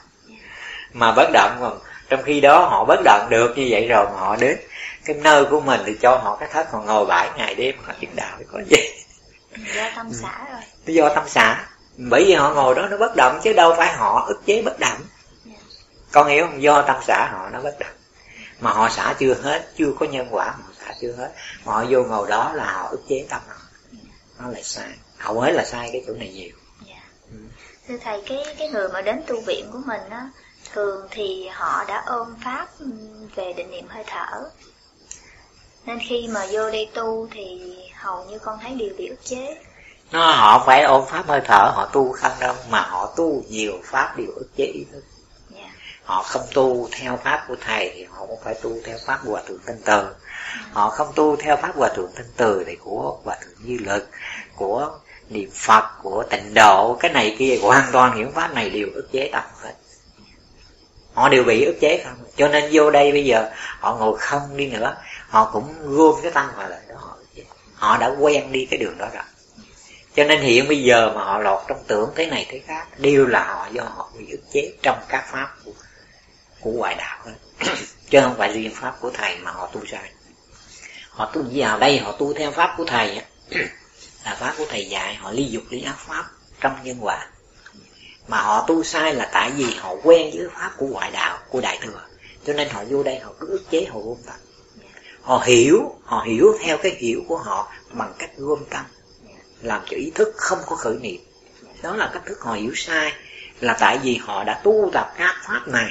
Mà bất động mà trong khi đó họ bất động được như vậy rồi mà họ đến cái nơi của mình thì cho họ cái thất họ ngồi bảy ngày đêm họ chứng đạo thì có gì? Do tâm xã rồi. Do tâm xã bởi vì họ ngồi đó nó bất động chứ đâu phải họ ức chế bất động. Yeah. con hiểu không? Do tâm xã họ nó bất động mà họ xả chưa hết chưa có nhân quả mà họ xả chưa hết mà họ vô ngồi đó là họ ức chế tâm họ nó lại sai hầu hết là sai cái chỗ này nhiều yeah. ừ. thưa thầy cái cái người mà đến tu viện của mình á thường thì họ đã ôm pháp về định niệm hơi thở nên khi mà vô đây tu thì hầu như con thấy đều bị ức chế nó họ phải ôm pháp hơi thở họ tu không đâu mà họ tu nhiều pháp đều ức chế ý thức. Dạ họ không tu theo pháp của thầy thì họ cũng phải tu theo pháp của hòa thượng tinh từ. Họ không tu theo pháp hòa thượng tinh từ thì của hòa thượng như lực của niệm phật của tịnh độ cái này kia hoàn toàn những pháp này đều ức chế tâm hết. Họ đều bị ức chế không? Cho nên vô đây bây giờ họ ngồi không đi nữa họ cũng gom cái tâm vào lại đó họ họ đã quen đi cái đường đó rồi. Cho nên hiện bây giờ mà họ lọt trong tưởng thế này thế khác đều là họ do họ bị ức chế trong các pháp của, của ngoại đạo [CLEARS THROAT] chứ không phải riêng pháp của thầy mà họ tu sai. Họ tu vào đây, họ tu theo pháp của thầy [CLEARS THROAT] là pháp của thầy dạy, họ ly dục ly ác pháp trong nhân quả. Mà họ tu sai là tại vì họ quen với pháp của ngoại đạo, của đại thừa. Cho nên họ vô đây họ cứ ức chế, họ ôm tập họ hiểu họ hiểu theo cái hiểu của họ bằng cách gom tâm, làm cho ý thức không có khởi niệm. Đó là cách thức họ hiểu sai, là tại vì họ đã tu tập các pháp này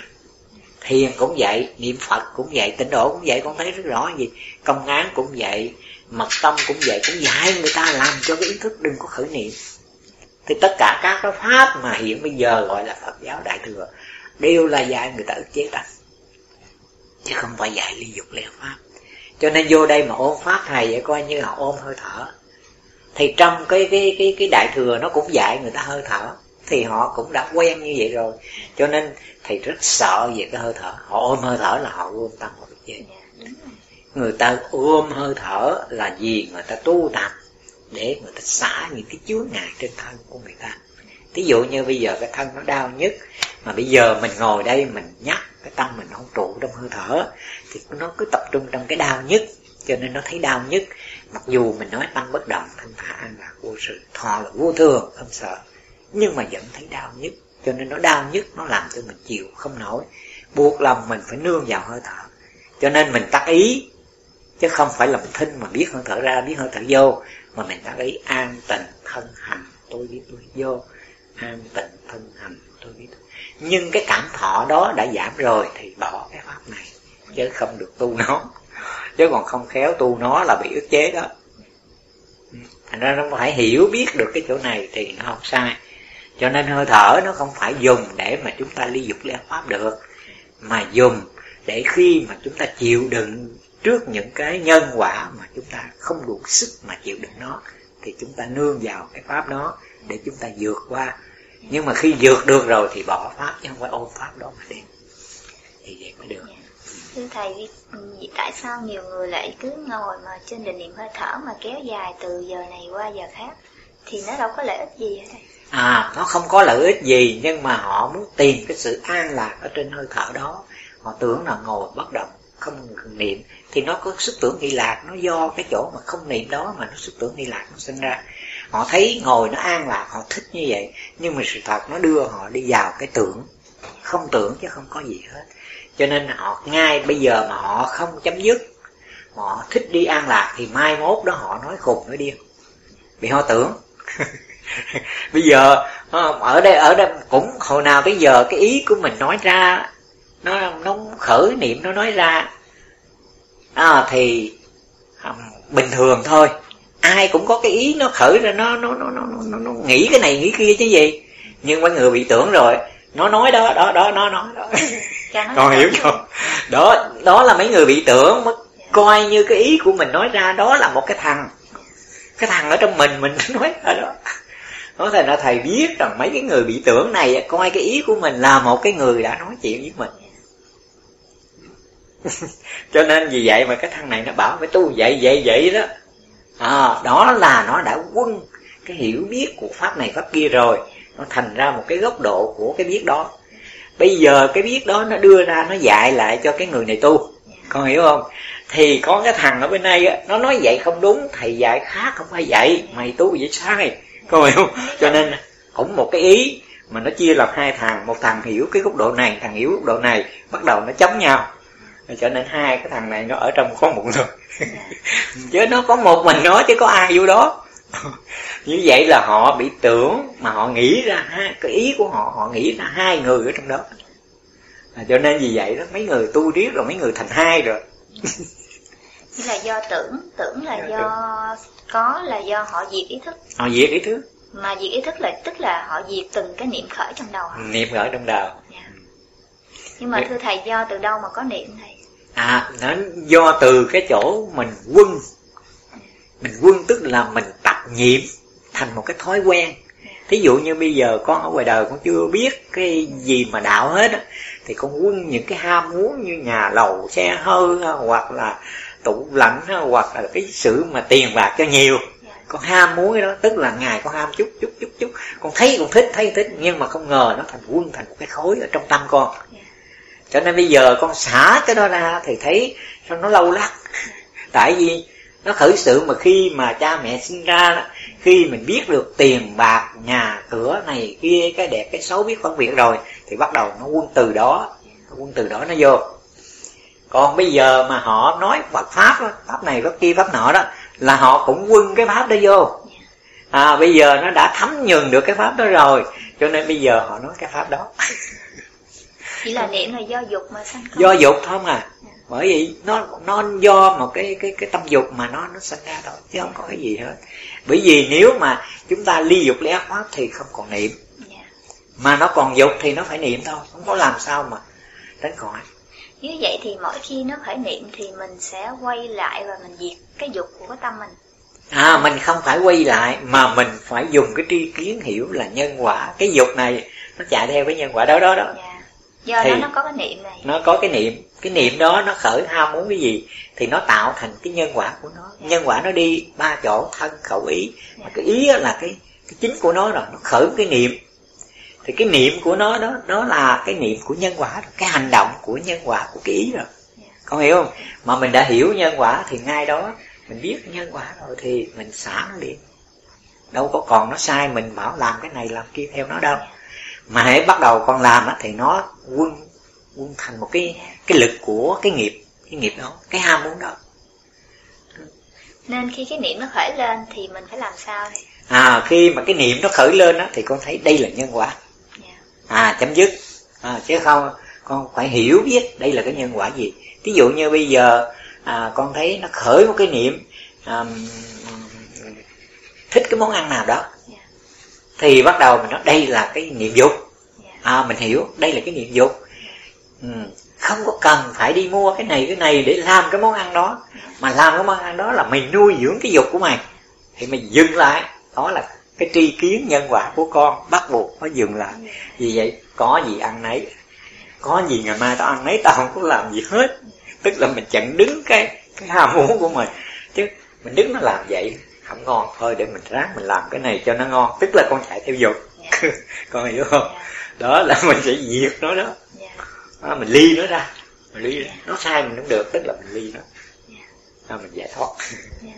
thiền cũng vậy, niệm phật cũng vậy, tịnh độ cũng vậy, con thấy rất rõ gì. Công án cũng vậy, mật tâm cũng vậy, cũng dạy người ta làm cho cái ý thức đừng có khởi niệm. Thì tất cả các cái pháp mà hiện bây giờ gọi là phật giáo đại thừa, đều là dạy người ta ức chế tâm chứ không phải dạy ly dục leo pháp. Cho nên vô đây mà ôm pháp thầy vậy coi như là ôm hơi thở. Thì trong cái cái cái cái đại thừa nó cũng dạy người ta hơi thở thì họ cũng đã quen như vậy rồi. Cho nên thầy rất sợ về cái hơi thở. Họ ôm hơi thở là họ ôm tâm họ được vậy. Người ta ôm hơi thở là gì người ta tu tập để người ta xả những cái chướng ngại trên thân của người ta. Thí dụ như bây giờ cái thân nó đau nhất, mà bây giờ mình ngồi đây mình nhắc cái tâm mình không trụ trong hơi thở, thì nó cứ tập trung trong cái đau nhất. Cho nên nó thấy đau nhất. Mặc dù mình nói tâm bất động, thanh thản an lạc vô sự, thọ là vô thường, không sợ nhưng mà vẫn thấy đau nhất cho nên nó đau nhất nó làm cho mình chịu không nổi. Buộc lòng mình phải nương vào hơi thở. Cho nên mình tắt ý, chứ không phải là mình thinh mà biết hơi thở ra, biết hơi thở vô. Mà mình tắt ý, an tịnh thân hành, tôi biết tôi vô. An tịnh thân hành, tôi biết tôi nhưng cái cảm thọ đó đã giảm rồi, thì bỏ cái pháp này, chứ không được tu nó. Chứ còn không khéo tu nó là bị ức chế đó. Ừ. Thành ra nó phải hiểu biết được cái chỗ này thì nó không sai cho nên hơi thở nó không phải dùng để mà chúng ta ly dục ly pháp được, mà dùng để khi mà chúng ta chịu đựng trước những cái nhân quả mà chúng ta không đủ sức mà chịu đựng nó, thì chúng ta nương vào cái pháp đó để chúng ta vượt qua. Nhưng mà khi vượt được rồi thì bỏ pháp chứ không phải ôm pháp đó mà đi. Thì vậy mới được. Thưa thầy, tại sao nhiều người lại cứ ngồi mà trên định niệm hơi thở mà kéo dài từ giờ này qua giờ khác? Thì nó đâu có lợi ích gì hả thầy? À nó không có lợi ích gì, nhưng mà họ muốn tìm cái sự an lạc ở trên hơi thở đó. Họ tưởng là ngồi bất động, không niệm. Thì nó có sức tưởng nghi lạc nó do cái chỗ mà không niệm đó mà nó sức tưởng nghi lạc nó sinh ra. Họ thấy ngồi nó an lạc, họ thích như vậy. Nhưng mà sự thật nó đưa họ đi vào cái tưởng. Không tưởng chứ không có gì hết. Cho nên họ, ngay bây giờ mà họ không chấm dứt, họ thích đi an lạc, thì mai mốt đó họ nói khùng nói điên. Vì họ tưởng. [LAUGHS] [LAUGHS] bây giờ ờ, ở đây ở đây cũng hồi nào bây giờ cái ý của mình nói ra nó nó khởi niệm nó nói ra. À, thì à, bình thường thôi. Ai cũng có cái ý nó khởi ra nó nó nó nó nó, nó nghĩ cái này nghĩ kia chứ gì. Nhưng mấy người bị tưởng rồi nó nói đó đó đó nó nói đó. [LAUGHS] Còn hiểu không? Đó đó là mấy người bị tưởng mất coi như cái ý của mình nói ra đó là một cái thằng. Cái thằng ở trong mình mình [LAUGHS] nói ở đó nói thầy là thầy biết rằng mấy cái người bị tưởng này coi cái ý của mình là một cái người đã nói chuyện với mình. [LAUGHS] Cho nên vì vậy mà cái thằng này nó bảo phải tu vậy vậy vậy đó. À, đó là nó đã quân cái hiểu biết của pháp này pháp kia rồi. Nó thành ra một cái góc độ của cái biết đó. Bây giờ cái biết đó nó đưa ra nó dạy lại cho cái người này tu. Con hiểu không? Thì có cái thằng ở bên đây nó nói vậy không đúng thầy dạy khác không phải vậy mày tu vậy sai có hiểu. Không cho nên cũng một cái ý mà nó chia làm hai thằng. Một thằng hiểu cái góc độ này thằng hiểu góc độ này. Bắt đầu nó chống nhau. Cho nên hai cái thằng này nó ở trong có một rồi. [LAUGHS] chứ nó có một mình nó chứ có ai vô đó. [LAUGHS] Như vậy là họ bị tưởng mà họ nghĩ ra hai cái ý của họ họ nghĩ ra hai người ở trong đó. À, cho nên vì vậy đó mấy người tu riết rồi mấy người thành hai rồi. [LAUGHS] chỉ là do tưởng tưởng là dạ, do có là do họ diệt ý thức. Họ diệt ý thức. Mà diệt ý thức là tức là họ diệt từng cái niệm khởi trong đầu. Hả? niệm khởi trong đầu. Dạ. nhưng mà thưa thầy do từ đâu mà có niệm thầy? À nó do từ cái chỗ mình quân. Mình quân tức là mình tập nhiệm thành một cái thói quen. Thí dụ như bây giờ con ở ngoài đời con chưa biết cái gì mà đạo hết á thì con quân những cái ham muốn như nhà lầu xe hơi hoặc là tủ lạnh hoặc là cái sự mà tiền bạc cho nhiều. Con ham muốn cái đó tức là ngài con ham chút chút chút chút. Con thấy con thích thấy thích nhưng mà không ngờ nó thành quân thành một cái khối ở trong tâm con. Cho nên bây giờ con xả cái đó ra thì thấy sao nó lâu lắc [LAUGHS] tại vì nó khởi sự mà khi mà cha mẹ sinh ra đó, khi mình biết được tiền bạc nhà cửa này kia cái đẹp cái xấu biết phân biệt rồi thì bắt đầu nó quân từ đó nó quân từ đó nó vô còn bây giờ mà họ nói Phật pháp đó, pháp này pháp kia pháp nọ đó là họ cũng quân cái pháp đó vô. À bây giờ nó đã thấm nhuần được cái pháp đó rồi cho nên bây giờ họ nói cái pháp đó. [LAUGHS] Chỉ là niệm là do dục mà sanh do dục thôi mà bởi vì nó nó do một cái cái cái tâm dục mà nó nó sinh ra thôi chứ không có cái gì hết. Bởi vì nếu mà chúng ta ly dục ly ác pháp thì không còn niệm. Dạ. mà nó còn dục thì nó phải niệm thôi không có làm sao mà tránh khỏi như vậy thì mỗi khi nó khởi niệm thì mình sẽ quay lại và mình diệt cái dục của cái tâm mình. À mình không phải quay lại mà mình phải dùng cái tri kiến hiểu là nhân quả. Cái dục này nó chạy theo cái nhân quả đó đó đó. Dạ. do Thì- đó nó có cái niệm này. nó có cái niệm. Cái niệm đó nó khởi ham muốn cái gì thì nó tạo thành cái nhân quả của nó. Nhân quả nó đi ba chỗ thân khẩu ý. Mà cái ý á là cái cái chính của nó rồi nó khởi cái niệm thì cái niệm của nó đó nó là cái niệm của nhân quả rồi. cái hành động của nhân quả của cái ý rồi con hiểu không? Mà mình đã hiểu nhân quả thì ngay đó mình biết nhân quả rồi thì mình xả nó liền đâu có còn nó sai mình bảo làm cái này làm kia theo nó đâu. Mà hãy bắt đầu con làm á thì nó quân quân thành một cái cái lực của cái nghiệp cái nghiệp đó cái ham muốn đó. Nên khi cái niệm nó khởi lên thì mình phải làm sao thì à khi mà cái niệm nó khởi lên á thì con thấy đây là nhân quả. dạ. À chấm dứt à, chứ không con phải hiểu biết đây là cái nhân quả gì ví dụ như bây giờ à, con thấy nó khởi một cái niệm à, thích cái món ăn nào đó Dạ. thì bắt đầu mình nói đây là cái niệm dục Dạ. à mình hiểu đây là cái niệm dục ừ. không có cần phải đi mua cái này cái này để làm cái món ăn đó mà làm cái món ăn đó là mày nuôi dưỡng cái dục của mày thì mày dừng lại đó là cái tri kiến nhân quả của con bắt buộc phải dừng lại. Vì vậy có gì ăn nấy. Có gì ngày mai tao ăn nấy tao không có làm gì hết. Tức là mình chặn đứng cái cái ham muốn của mình. Chứ mình đứng nó làm vậy không ngon. Thôi để mình ráng mình làm cái này cho nó ngon. Tức là con chạy theo dục. Dạ. [LAUGHS] con hiểu không? Dạ. đó là mình sẽ diệt nó đó. À, mình ly nó ra. Mình ly ra. nó sai mình không được tức là mình ly nó. Dạ. à, mình giải thoát. Dạ.